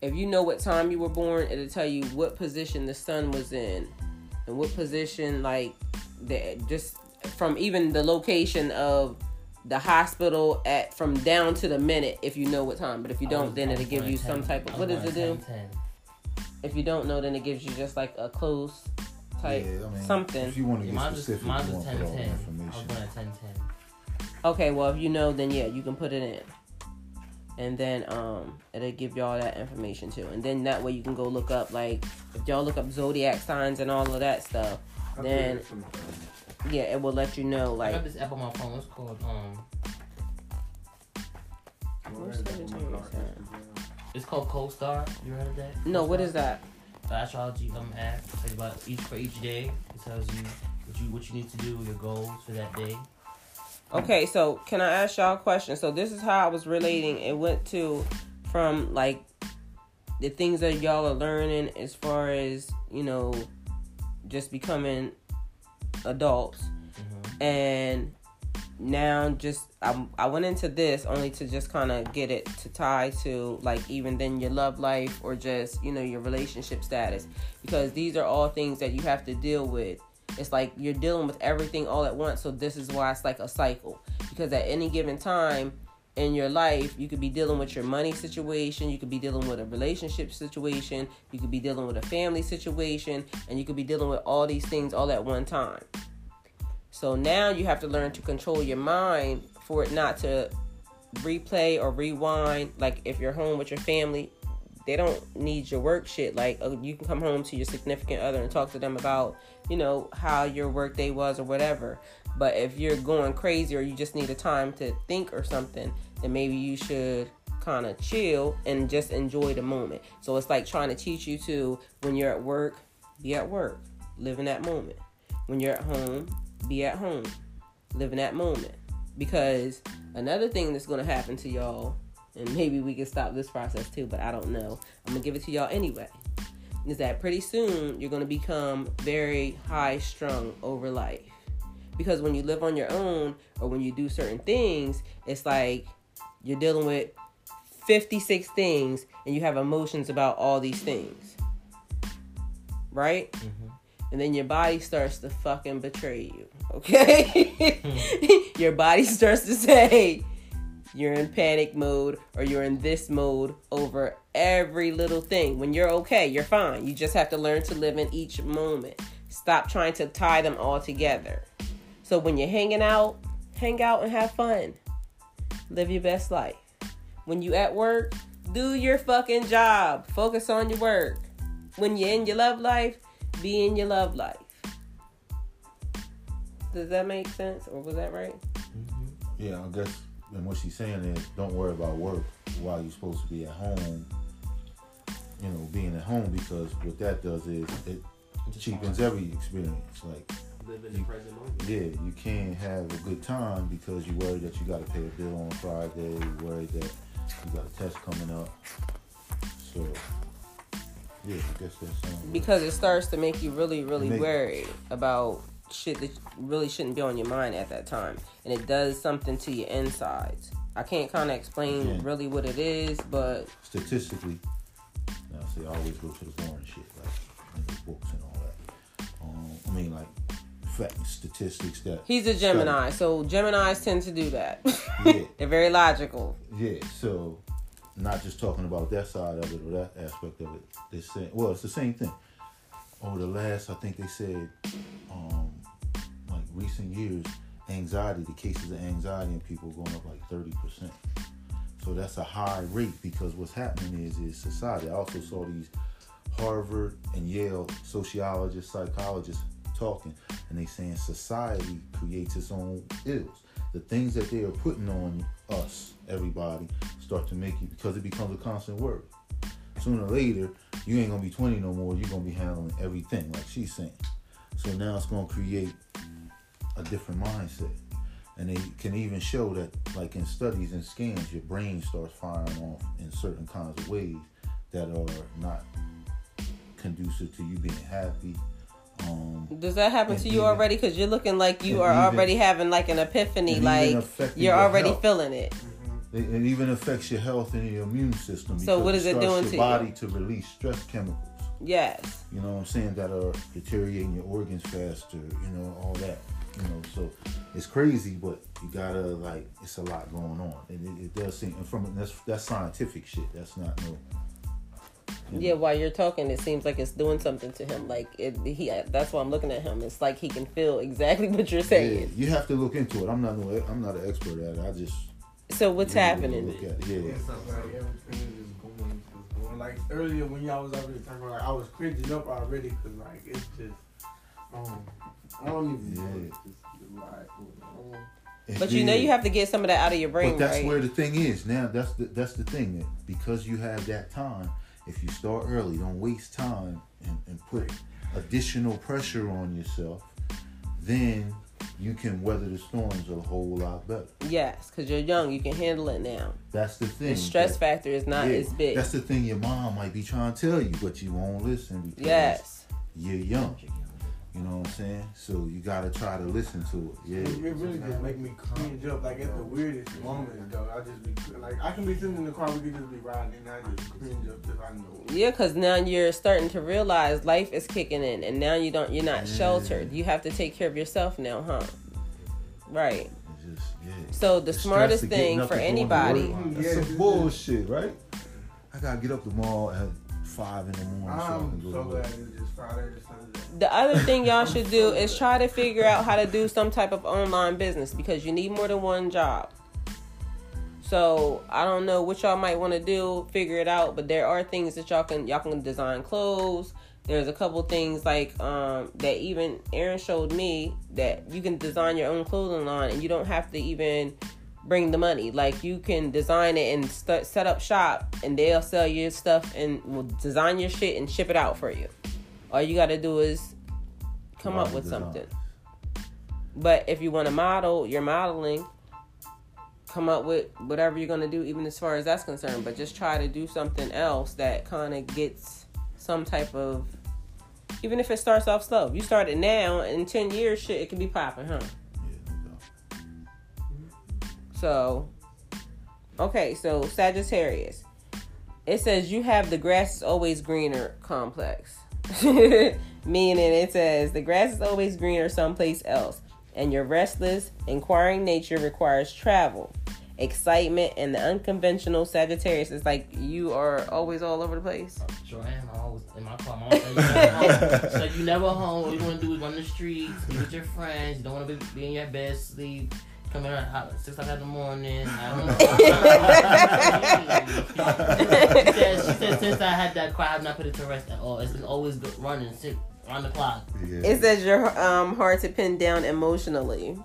if you know what time you were born. It'll tell you what position the sun was in and what position like the just from even the location of the hospital at from down to the minute if you know what time. But if you don't, then it'll give you at some 10. type I of what does it do? 10. If you don't know, then it gives you just like a close type Yeah, I mean, something. If you want to Yeah, get mine's specific, mine's you want to 10 all the 10. I was information. born 10 10. Okay, well if you know, then yeah, you can put it in, and then um it'll give you all that information too, and then that way you can go look up like if y'all look up zodiac signs and all of that stuff, I Then- feel yeah, it will let you know Like I got like this app on my phone. It's called um. What's that in here? What's that? It's called CoStar. You heard of that? no, what CoStar? is that? The astrology um app. It's about each for each day. It tells you what you what you need to do, your goals for that day. Okay, so can I ask y'all a question? So this is how I was relating. It went to from like the things that y'all are learning as far as you know, just becoming adults, mm-hmm. and now just I, I went into this only to just kind of get it to tie to like even then your love life or just you know your relationship status. Because these are all things that you have to deal with. It's like you're dealing with everything all at once. So this is why it's like a cycle. Because at any given time in your life you could be dealing with your money situation you could be dealing with a relationship situation you could be dealing with a family situation and you could be dealing with all these things all at one time so now you have to learn to control your mind for it not to replay or rewind. Like if you're home with your family, they don't need your work shit. Like uh, you can come home to your significant other and talk to them about, you know, how your work day was or whatever. But if you're going crazy or you just need a time to think or something, then maybe you should kind of chill and just enjoy the moment. So it's like trying to teach you to when you're at work, be at work, live in that moment. When you're at home, be at home, live in that moment. Because another thing that's going to happen to y'all, and maybe we can stop this process too, but I don't know. I'm going to give it to y'all anyway. Is that pretty soon you're going to become very high strung over life. Because when you live on your own or when you do certain things, it's like you're dealing with 56 things and you have emotions about all these things. Right? Mm-hmm. and then your body starts to fucking betray you. Okay? your body starts to say you're in panic mode or you're in this mode over every little thing. When you're okay, you're fine. You just have to learn to live in each moment. Stop trying to tie them all together. So when you're hanging out, hang out and have fun. Live your best life. When you at work, do your fucking job. Focus on your work. When you're in your love life, be in your love life. Does that make sense? Or was that right? Mm-hmm. Yeah, I guess and what she's saying is, don't worry about work while you're supposed to be at home. You know, being at home because what that does is it cheapens every experience. Like, Live in the present moment. yeah, you can't have a good time because you're worried that you got to pay a bill on Friday. You worry that you got a test coming up. So, yeah, I guess that's um, because it starts to make you really really Make- worried about shit that really shouldn't be on your mind at that time and it does something to your insides i can't kind of explain Yeah. really what it is but statistically. Now, see, I always go to the boring shit, like books and all that. Um, I mean, like fact statistics that. he's a gemini so geminis tend to do that Yeah. they're very logical Yeah, so not just talking about that side of it or that aspect of it. They're saying, well, it's the same thing. Over the last, I think they said, um, like recent years, anxiety, the cases of anxiety in people going up like thirty percent. So that's a high rate because what's happening is is society. I also saw these Harvard and Yale sociologists, psychologists talking, and they saying society creates its own ills. The things that they are putting on us, everybody, start to make you because it becomes a constant word. Sooner or later, you ain't gonna be 20 no more. You're gonna be handling everything, like she's saying. So now it's gonna create a different mindset. And they can even show that, like in studies and scans, your brain starts firing off in certain kinds of ways that are not conducive to you being happy. Um, does that happen to you even- already because you're looking like you are even- already having like an epiphany like you're your already health. feeling it It, it even affects your health and your immune system. So what is it starts doing your to you? body to release stress chemicals. yes You know what I'm saying? That are deteriorating your organs faster. You know all that. You know, so it's crazy, but you gotta like it's a lot going on, and it, it does seem. And from that's that's scientific shit. That's not no. You yeah while you're talking it seems like it's doing something to him like it he that's why i'm looking at him it's like he can feel exactly what you're Yeah, saying you have to look into it. I'm not no, I'm not an expert at it. I just so what's really happening Look at it. Yeah, It's like everything is going, just going. Like earlier when y'all was up here talking, like I was cringing up already because like it's just, um, I don't even know. Yeah. It's just like, um, but you know you have to get some of that out of your brain But that's right where the thing is. Now that's the that's the thing because you have that time, if you start early, don't waste time and, and put additional pressure on yourself, then you can weather the storms a whole lot better. yes because you're young you can handle it now That's the thing. the stress that- factor is not yeah, as big That's the thing your mom might be trying to tell you, but you won't listen because yes you're young. You know what I'm saying? So you gotta try to listen to it. It, Yeah. it really just make me cringe up like at the weirdest moments though. I just be like I can be sitting in the car, we could just be riding, and I just cringe up because I know. Yeah, because now you're starting to realize life is kicking in, and now you don't. You're not Yeah. sheltered. You have to take care of yourself now, huh? Right. Just yeah. So the stress smartest thing for and going to anybody. work, Yeah, That's it's- some bullshit, right? I gotta get up tomorrow at five in the morning so I can I'm go so to glad work. it's just Friday to Sunday. The other thing y'all should do is try to figure out how to do some type of online business because you need more than one job. So I don't know what y'all might want to do, figure it out. But there are things that y'all can y'all can design clothes. There's a couple things like um, that even Aaron showed me that you can design your own clothing line and you don't have to even bring the money. Like you can design it and st- set up shop and they'll sell your stuff and will design your shit and ship it out for you. All you got to do is come up with design. something. But if you want to model, you're modeling. Come up with whatever you're gonna do, even as far as that's concerned. But just try to do something else that kind of gets some type of, even if it starts off slow. You start it now, in ten years, shit, it can be popping, huh? Yeah, no. So, okay, so Sagittarius. It says you have the grass is always greener complex. Meaning it says the grass is always greener someplace else, and your restless, inquiring nature requires travel, excitement, and the unconventional Sagittarius is like you are always all over the place. Sure am. I'm always in my car. My you never home. She's like, you never home. All you want to do is run the streets, be with your friends. You don't want to be, be in your bed, sleep. Come in at six o'clock in the morning. I don't know. she, said, she said since I had that cry, I have not put it to rest at all. It's been always go- running six around the clock. Yeah. It says you're um, hard to pin down emotionally.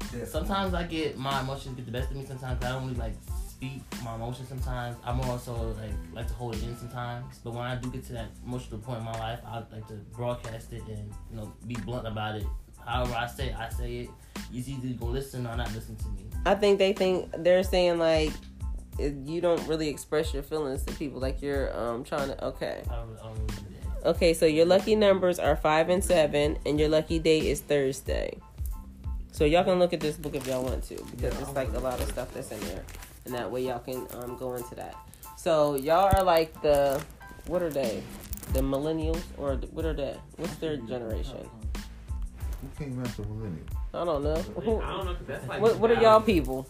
Definitely. sometimes I get my emotions get the best of me. Sometimes I don't really like speak my emotions. Sometimes I'm also like like to hold it in sometimes. But when I do get to that emotional point in my life, I like to broadcast it and you know be blunt about it. However I say it, I say it. It's either you gonna listen or not listen to me. I think they think they're saying like you don't really express your feelings to people. Like you're um trying to. Okay. I don't, I don't really. Okay. So your lucky numbers are five and seven, and your lucky day is Thursday. So y'all can look at this book if y'all want to, because it's like a lot of stuff that's in there, and that way y'all can um go into that. So y'all are like the what are they? The millennials or the- what are they? What's their generation? Who came after millennial? I don't know. I don't know, that's like. What, what are y'all people?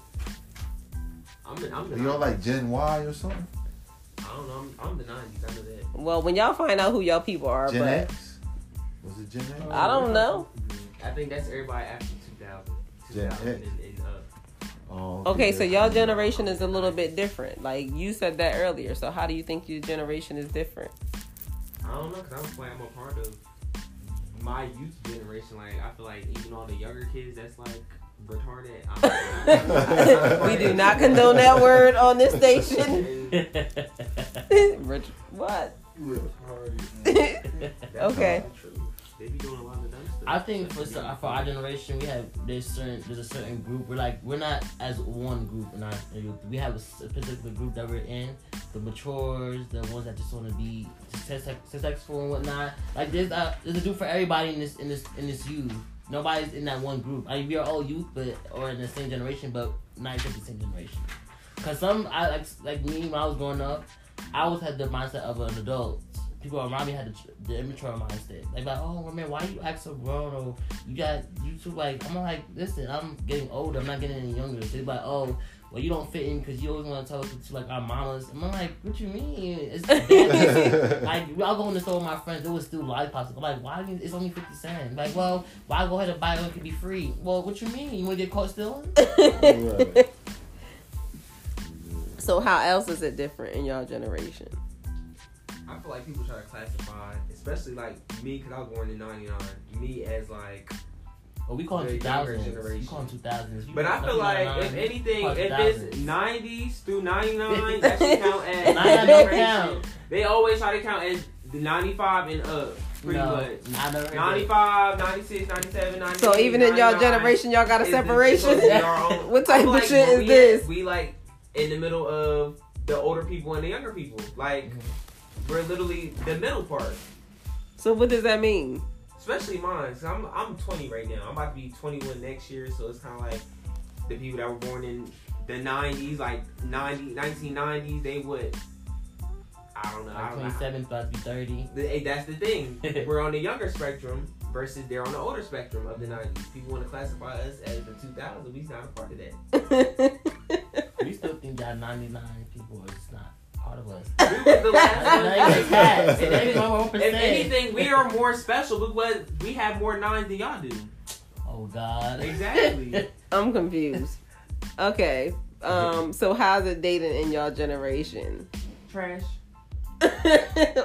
I'm the, I'm the Are y'all 90s. like Gen Y or something? I don't know. I'm, I'm the 90s. I know that. Well, when y'all find out who y'all people are, Gen but X? Was it Gen X? I don't know. I think that's everybody after 2000. Gen X. and, and up. Oh, Okay, so y'all generation is a little bit different. Like you said that earlier. So how do you think your generation is different? I don't know, cause I'm like I'm a part of my youth generation. Like I feel like even all the younger kids, that's like retarded. We do not condone that word on this station. Rich- what? that's Okay. They be doing a lot of dumb stuff. I think for so- for our generation, we have there's certain there's a certain group. We're like we're not as one group in our youth. We have a particular group that we're in. The matures, the ones that just want to be success- successful and whatnot. Like there's a there's a group for everybody in this in this in this youth. Nobody's in that one group. I mean, we are all youth, but or in the same generation, but not the same generation. Cause some I like like me when I was growing up, I always had the mindset of an adult. People around me had the, the immature mindset. Like, like, oh man, why you act so grown? Or you got you too like. I'm like, listen, I'm getting older. I'm not getting any younger. So they're like, oh, well, you don't fit in because you always want to tell us to like our mamas. And I'm like, what you mean? It's like I'll go in the store with my friends. It was still lollipops. I'm like, why? you- It's only fifty cents. Like, well, why go ahead and buy it? when It could be free. Well, what you mean? You want to get caught stealing? Right. so how else is it different in y'all generation? I feel like people try to classify, especially like me, because I was born in '99. Me as like, Well, we call them The two younger thousands. We call them two thousands. but I feel like if anything, if it's '90s through '99, that should count as 99 generation. They always try to count as the '95 and up, pretty no, much. I never heard that. 95, 96, 97, 98. So even in y'all generation, y'all got a separation. is our own- what type I'm of like, shit is we this? at? We like in the middle of the older people and the younger people. Like Mm-hmm. We're literally the middle part. So what does that mean? Especially mine. i I'm I'm 20 right now. I'm about to be 21 next year. So it's kind of like the people that were born in the 90s, like 90 1990s. They would. I don't know. I Like 27, about to be 30. Hey, That's the thing. We're on the younger spectrum versus they're on the older spectrum of the 90s. People want to classify us as the 2000s. We're not a part of that. We still think that 99 people are just not part of us. We was the last Not even half. one. It ain't even one If anything, we are more special because we have more nines than y'all do. Oh God. Exactly. I'm confused. Okay. Um. So how's it dating in y'all generation? Trash.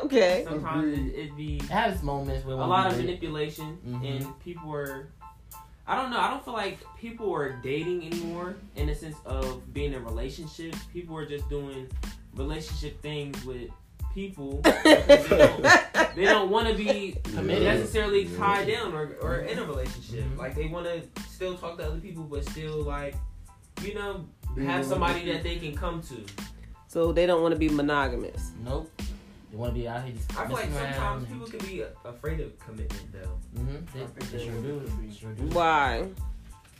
okay. Sometimes it, it be It has moments where a lot of date- manipulation Mhm. and people are. I don't know. I don't feel like people are dating anymore in the sense of being in relationships. People are just doing relationship things with people. they don't, don't want to be Committed. necessarily Yeah. tied down or, or in a relationship. Mhm. Like they want to still talk to other people, but still like, you know, have somebody that they can come to. So they don't want to be monogamous. Nope. They want to be out here just I feel like sometimes around. people can be afraid of commitment though. Mm-hmm. I They, they they sure do. They sure do. Why?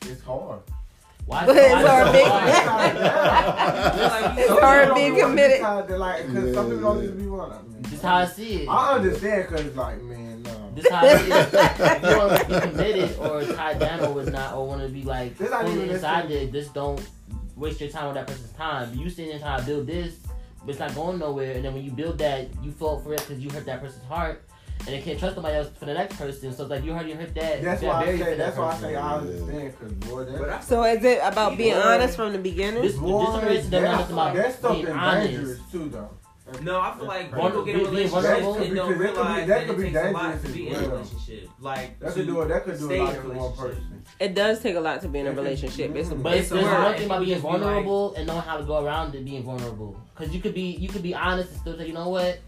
It's hard. Why? But it's why- our big- It's Some hard being don't wanna be committed. Like, cause some people don't just be one. This how I see it. I understand, cause like, man, no. This how I see it. If you want to be committed or tied down or whatnot, or want to be like This not fully even inside necessary. it, just don't waste your time with that person's time. You sitting there trying to build this, but it's not going nowhere. And then when you build that, you fall for it because you hurt that person's heart, and they can't trust somebody else for the next person. So it's like you hurt, you hurt that. That's why I say. That's why I say I understand, cause boy, that, So is it about being Boy. honest from the beginning? This, this boy, generation doesn't know about that stuff being is honest. dangerous too, though. No, I feel like Vulnerable- people get in relationships and don't That could be- realize that that, could it be takes a lot dangerous to be in a relationship. Like That to could do it. That could do a lot to one person. It does take a lot to be in a relationship. It's, Mhm. But it's it's, there's hard. one thing about being Just like- vulnerable and knowing how to go around it being vulnerable. Because you could be you could be honest and still say, you know what,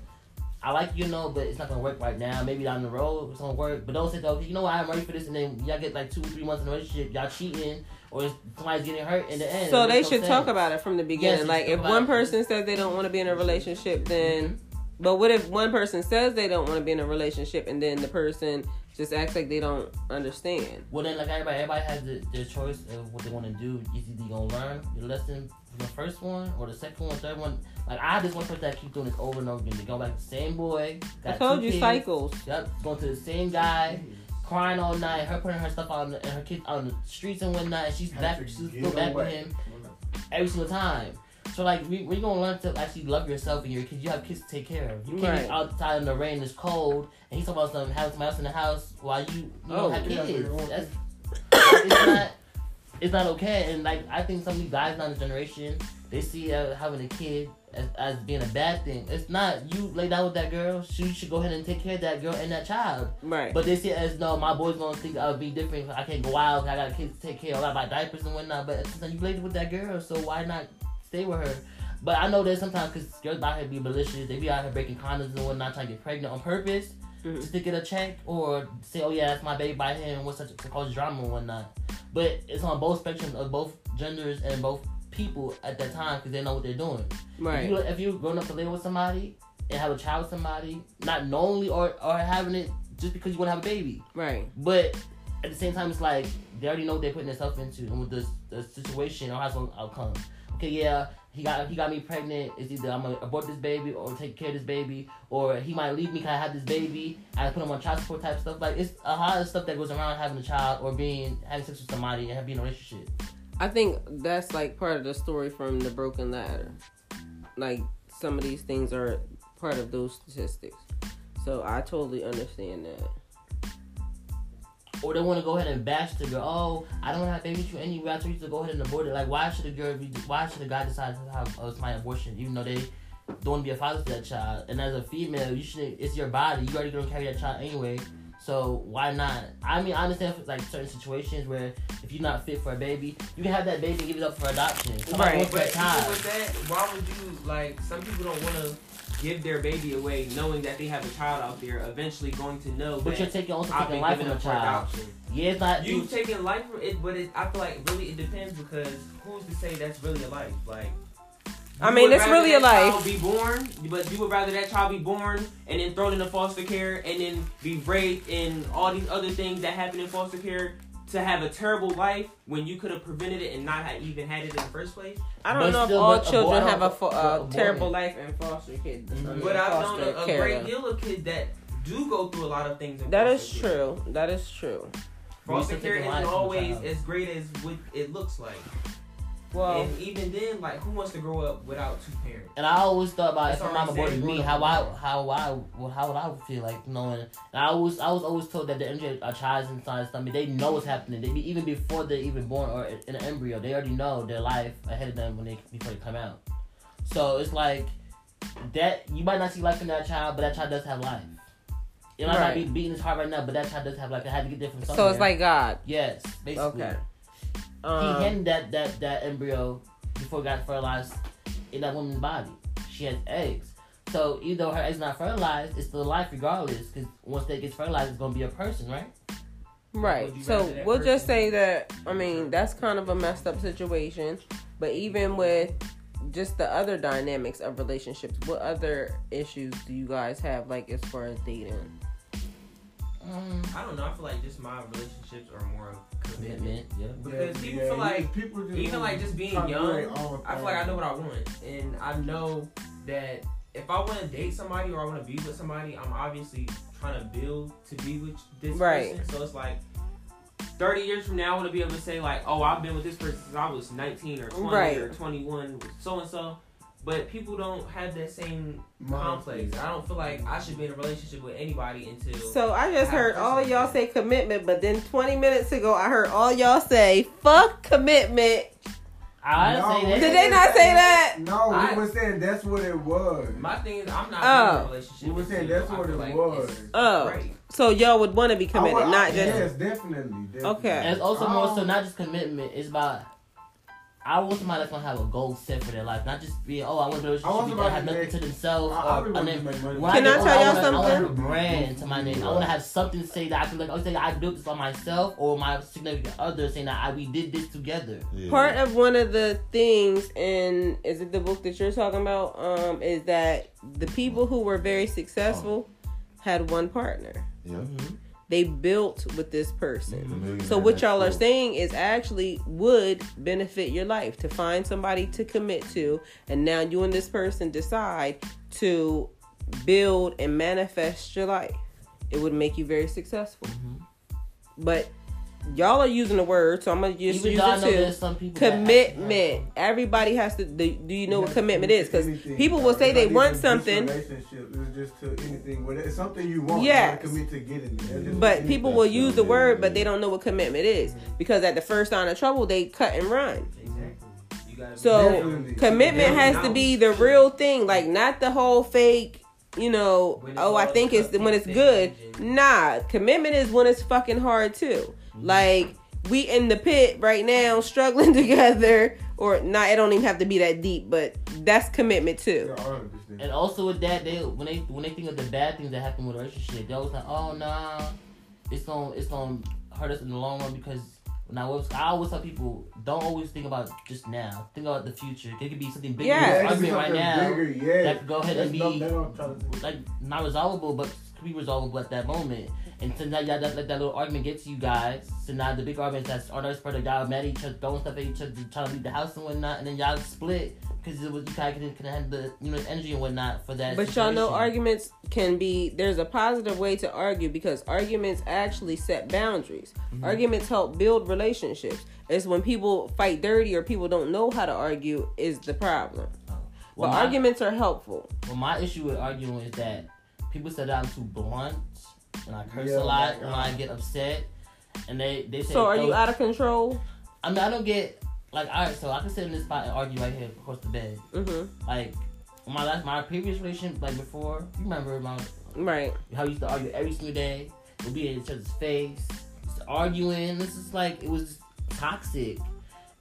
I like you, know, but it's not gonna work right now. Maybe down the road it's gonna work. But don't say, okay, you know what, I'm ready for this, and then y'all get like two, three months in a relationship, y'all cheating, or somebody's getting hurt in the end. So they should talk about it from the beginning. Yes, like if one it. person says they don't want to be in a mm-hmm. relationship, then mm-hmm. but what if one person says they don't want to be in a relationship and then the person just acts like they don't understand? Well, then, like everybody, everybody has the, their choice of what they want to do. You either gonna learn your lesson the first one or the second one, third one. Like I just this one person that keep doing this over and over again. They go back to the same boy. I got told you kids, cycles. Yep, going to the same guy, crying all night. Her putting her stuff on the, and her kids on the streets and whatnot. And she's back. She's still back with him every single time. So like we we gonna learn to actually love yourself and your kids. You have kids to take care of. You can't Right. be outside in the rain. It's cold, and he's talking about something having somebody else in the house while you you Oh, don't have kids. That's it's not it's not okay. And like I think some of these guys in the generation they see uh, having a kid as, as being a bad thing. It's not. You lay down with that girl. She should go ahead and take care of that girl and that child. Right. But they see it as no, my boy's gonna think I'll be different. I can't go out. I got kids to take care of. I got my diapers and whatnot. But you played with that girl, so why not stay with her? But I know that sometimes because girls out here be malicious, they be out here breaking condoms and whatnot, trying to get pregnant on purpose Mhm. just to get a check or say, oh yeah, that's my baby by him. What's such to cause drama and whatnot. But it's on both spectrums of both genders and both people at that time because they know what they're doing. If right. you if you grown up to live with somebody and have a child with somebody, not knowingly or or having it just because you want to have a baby, Right. but at the same time, it's like they already know what they're putting themselves into and with this the situation or how's the outcome. Okay, yeah, he got he got me pregnant. It's either I'm gonna abort this baby or take care of this baby, or he might leave me because I have this baby. I put him on child support type stuff. Like it's a lot of stuff that goes around having a child or being having sex with somebody and being in a relationship. I think that's like part of the story from the broken ladder. Like some of these things are part of those statistics. So I totally understand that. Or they want to go ahead and bash the girl. Oh, I don't want to have baby with you anyway. I told you to go ahead and abort it. Like, why should a girl be? Why should a guy decide to have uh, a my abortion, even though they don't want to be a father to that child? And as a female, you should. It's your body. You already gonna carry that child anyway. So why not? I mean, I understand for like certain situations where if you're not fit for a baby, you can have that baby and give it up for adoption. Somebody Right. But that even with that, why would you like? Some people don't want to give their baby away, knowing that they have a child out there. Eventually, going to know But that you're taking also I've taking been life given from a child. adoption. Yeah, it's not. You've taken life from it, but it, I feel like really it depends because who's to say that's really a life? Like, I mean, it's rather really a that life. Child be born, but you would rather that child be born and then thrown into foster care and then be raped and all these other things that happen in foster care to have a terrible life when you could have prevented it and not have even had it in the first place. I don't But know still, if all but children abort- have a, fo- a terrible life in foster kids. Mhm. But I've known a, a great deal of kids that do go through a lot of things. In That is foster care. true. That is true. Foster care isn't lives from a always as great as what it looks like. Well, and even then, like, who wants to grow up without two parents? And I always thought about It's if my mom already aborted said me, how. I how I well, how would I feel like knowing? And I was I was always told that the energy a child's inside the stomach, they know what's happening. They be, even before they're even born or in an embryo, they already know their life ahead of them when they before they come out. So it's like that you might not see life in that child, but that child does have life. It might not be beating his heart right now, but that child does have life. It had to get there from somewhere. so it's like God. yes, basically. Okay. He Um, handed that, that, that embryo before it got fertilized in that woman's body. She has eggs. So even though her eggs not fertilized, it's still life regardless. Because once they get fertilized, it's gonna be a person, right? Right. So we'll just say that I mean that's kind of a messed up situation, but even with just the other dynamics of relationships, what other issues do you guys have like as far as dating? Um, I don't know. I feel like just my relationships are more of commitment. commitment. Yeah. Because Yeah, people yeah, feel like people just even like just being trying to do their young, I feel like I know what I want, and I know that if I want to date somebody or I want to be with somebody, I'm obviously trying to build to be with this Right. person. So it's like. 30 years from now, I want to be able to say, like, oh, I've been with this person since I was 19 or 20 Right. or 21, so and so. But people don't have that same Mindset. complex. I don't feel like I should be in a relationship with anybody until. So I just I heard all y'all say commitment, but then 20 minutes ago I heard all y'all say fuck commitment. I didn't No, say that. Did they not say that? No, I- we were saying that's what it was. My thing is, I'm not Oh. in a relationship. We were saying that's what it like was. Oh. right. So y'all would want to be committed, I- I- not just. yes, definitely, definitely. Okay. And it's also more so Um, not just commitment. It's about I want somebody that's gonna have a goal set for their life, not just be oh I want a I want relationship that somebody have nothing that- to themselves I, I or really a want name. to make money. When Can get I tell y'all wanna- I want to have a something? brand to my name. I want to have something to say that I can like. Oh, say I built this on myself, or my significant other saying that I, we did this together. Yeah. Part of one of the things in is it the book that you're talking about? Um, is that the people who were very successful had one partner. Yeah. Mm-hmm. They built with this person. Millionaire So what y'all are saying is actually would benefit your life to find somebody to commit to, and now you and this person decide to build and manifest your life. It would make you very successful. Mhm. But y'all are using the word, so I'm gonna just Even use though I it know too. some people that Commitment. Everybody has to. Do, do you know what commitment is? Because people will say It's they want something, Relationship is just to anything. Whether it's something you want, Yes. commit to getting it. But people will use the word, but they don't know what commitment is. Because at the first sign of trouble, they cut and run. Exactly. You gotta be So Definitely. commitment Yeah, has to be the real thing, like not the whole fake. You know, oh, I think it's when it's good. Nah, commitment is when it's fucking hard too. Like we in the pit right now, struggling together, or not. It don't even have to be that deep, but that's commitment too. Yeah, I understand. And also with that, they when they when they think of the bad things that happen with a relationship, they always like, oh nah, it's gonna it's gonna hurt us in the long run because when I was I always tell people don't always think about just now, think about the future. It could be something bigger, Yeah. than Yeah, right something now bigger, yeah. that could go ahead and That's not- be that's what I'm trying to say. like not resolvable, but could be resolvable at that moment. And so now y'all let, let that little argument get to you guys. So now the big argument that's on us part of y'all mad at each other, throwing stuff at each other, trying to leave the house and whatnot, and then y'all split because it was you guys couldn't, have the you know the energy and whatnot for that. But y'all know arguments can be there's a positive way to argue because arguments actually set boundaries. Mm-hmm. Arguments help build relationships. It's when people fight dirty or people don't know how to argue is the problem. Well, but my, arguments are helpful. well, my issue with arguing is that people that I'm too blunt and I curse Yeah, a lot like, when I get upset, and they they say. So are you out of control? I mean, I don't get like all right. So I can sit in this spot and argue right here across the bed. Mm-hmm. Like my last, my previous relationship, like before, you remember my Right. how we used to argue every single day. We'd be in each other's face, just arguing. This is like it was toxic,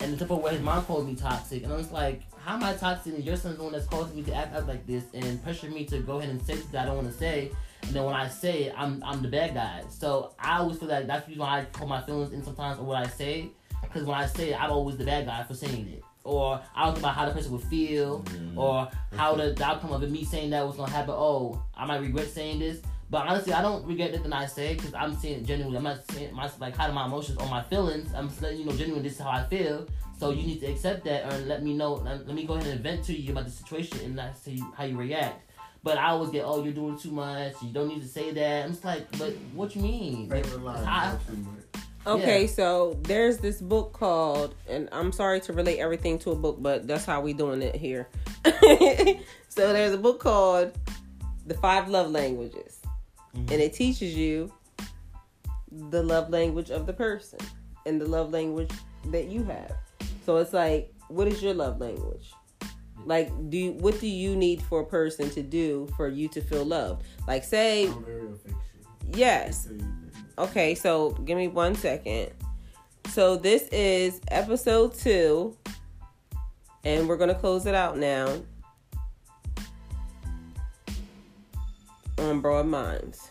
and the type of way his mom called me toxic, and I was like, how am I toxic? And your son's the one that's causing me to act out like this and pressure me to go ahead and say things I don't want to say. And then when I say it, I'm I'm the bad guy. So I always feel like that's the reason why I hold my feelings in sometimes or what I say, because when I say it, I'm always the bad guy for saying it. Or I don't think about how the person would feel, mm-hmm. or how the, the outcome of it, me saying that was gonna happen. Oh, I might regret saying this, but honestly, I don't regret nothing I say because I'm saying it genuinely. I'm not saying my like hiding my emotions or my feelings. I'm just letting you know genuinely this is how I feel. So you need to accept that and let me know. Let me go ahead and vent to you about the situation and see how you react. But I always get, oh, you're doing too much. You don't need to say that. I'm just like, but what you mean? Favorite line, I- too much. Okay, Yeah. so there's this book called, and I'm sorry to relate everything to a book, but that's how we doing it here. so there's a book called The Five Love Languages, Mhm. and it teaches you the love language of the person and the love language that you have. So it's like, what is your love language? Like, do you, what do you need for a person to do for you to feel loved? Like, say, yes, Okay, so give me one second. So this is episode two, and we're gonna close it out now on Broad Minds. Okay, we're gonna.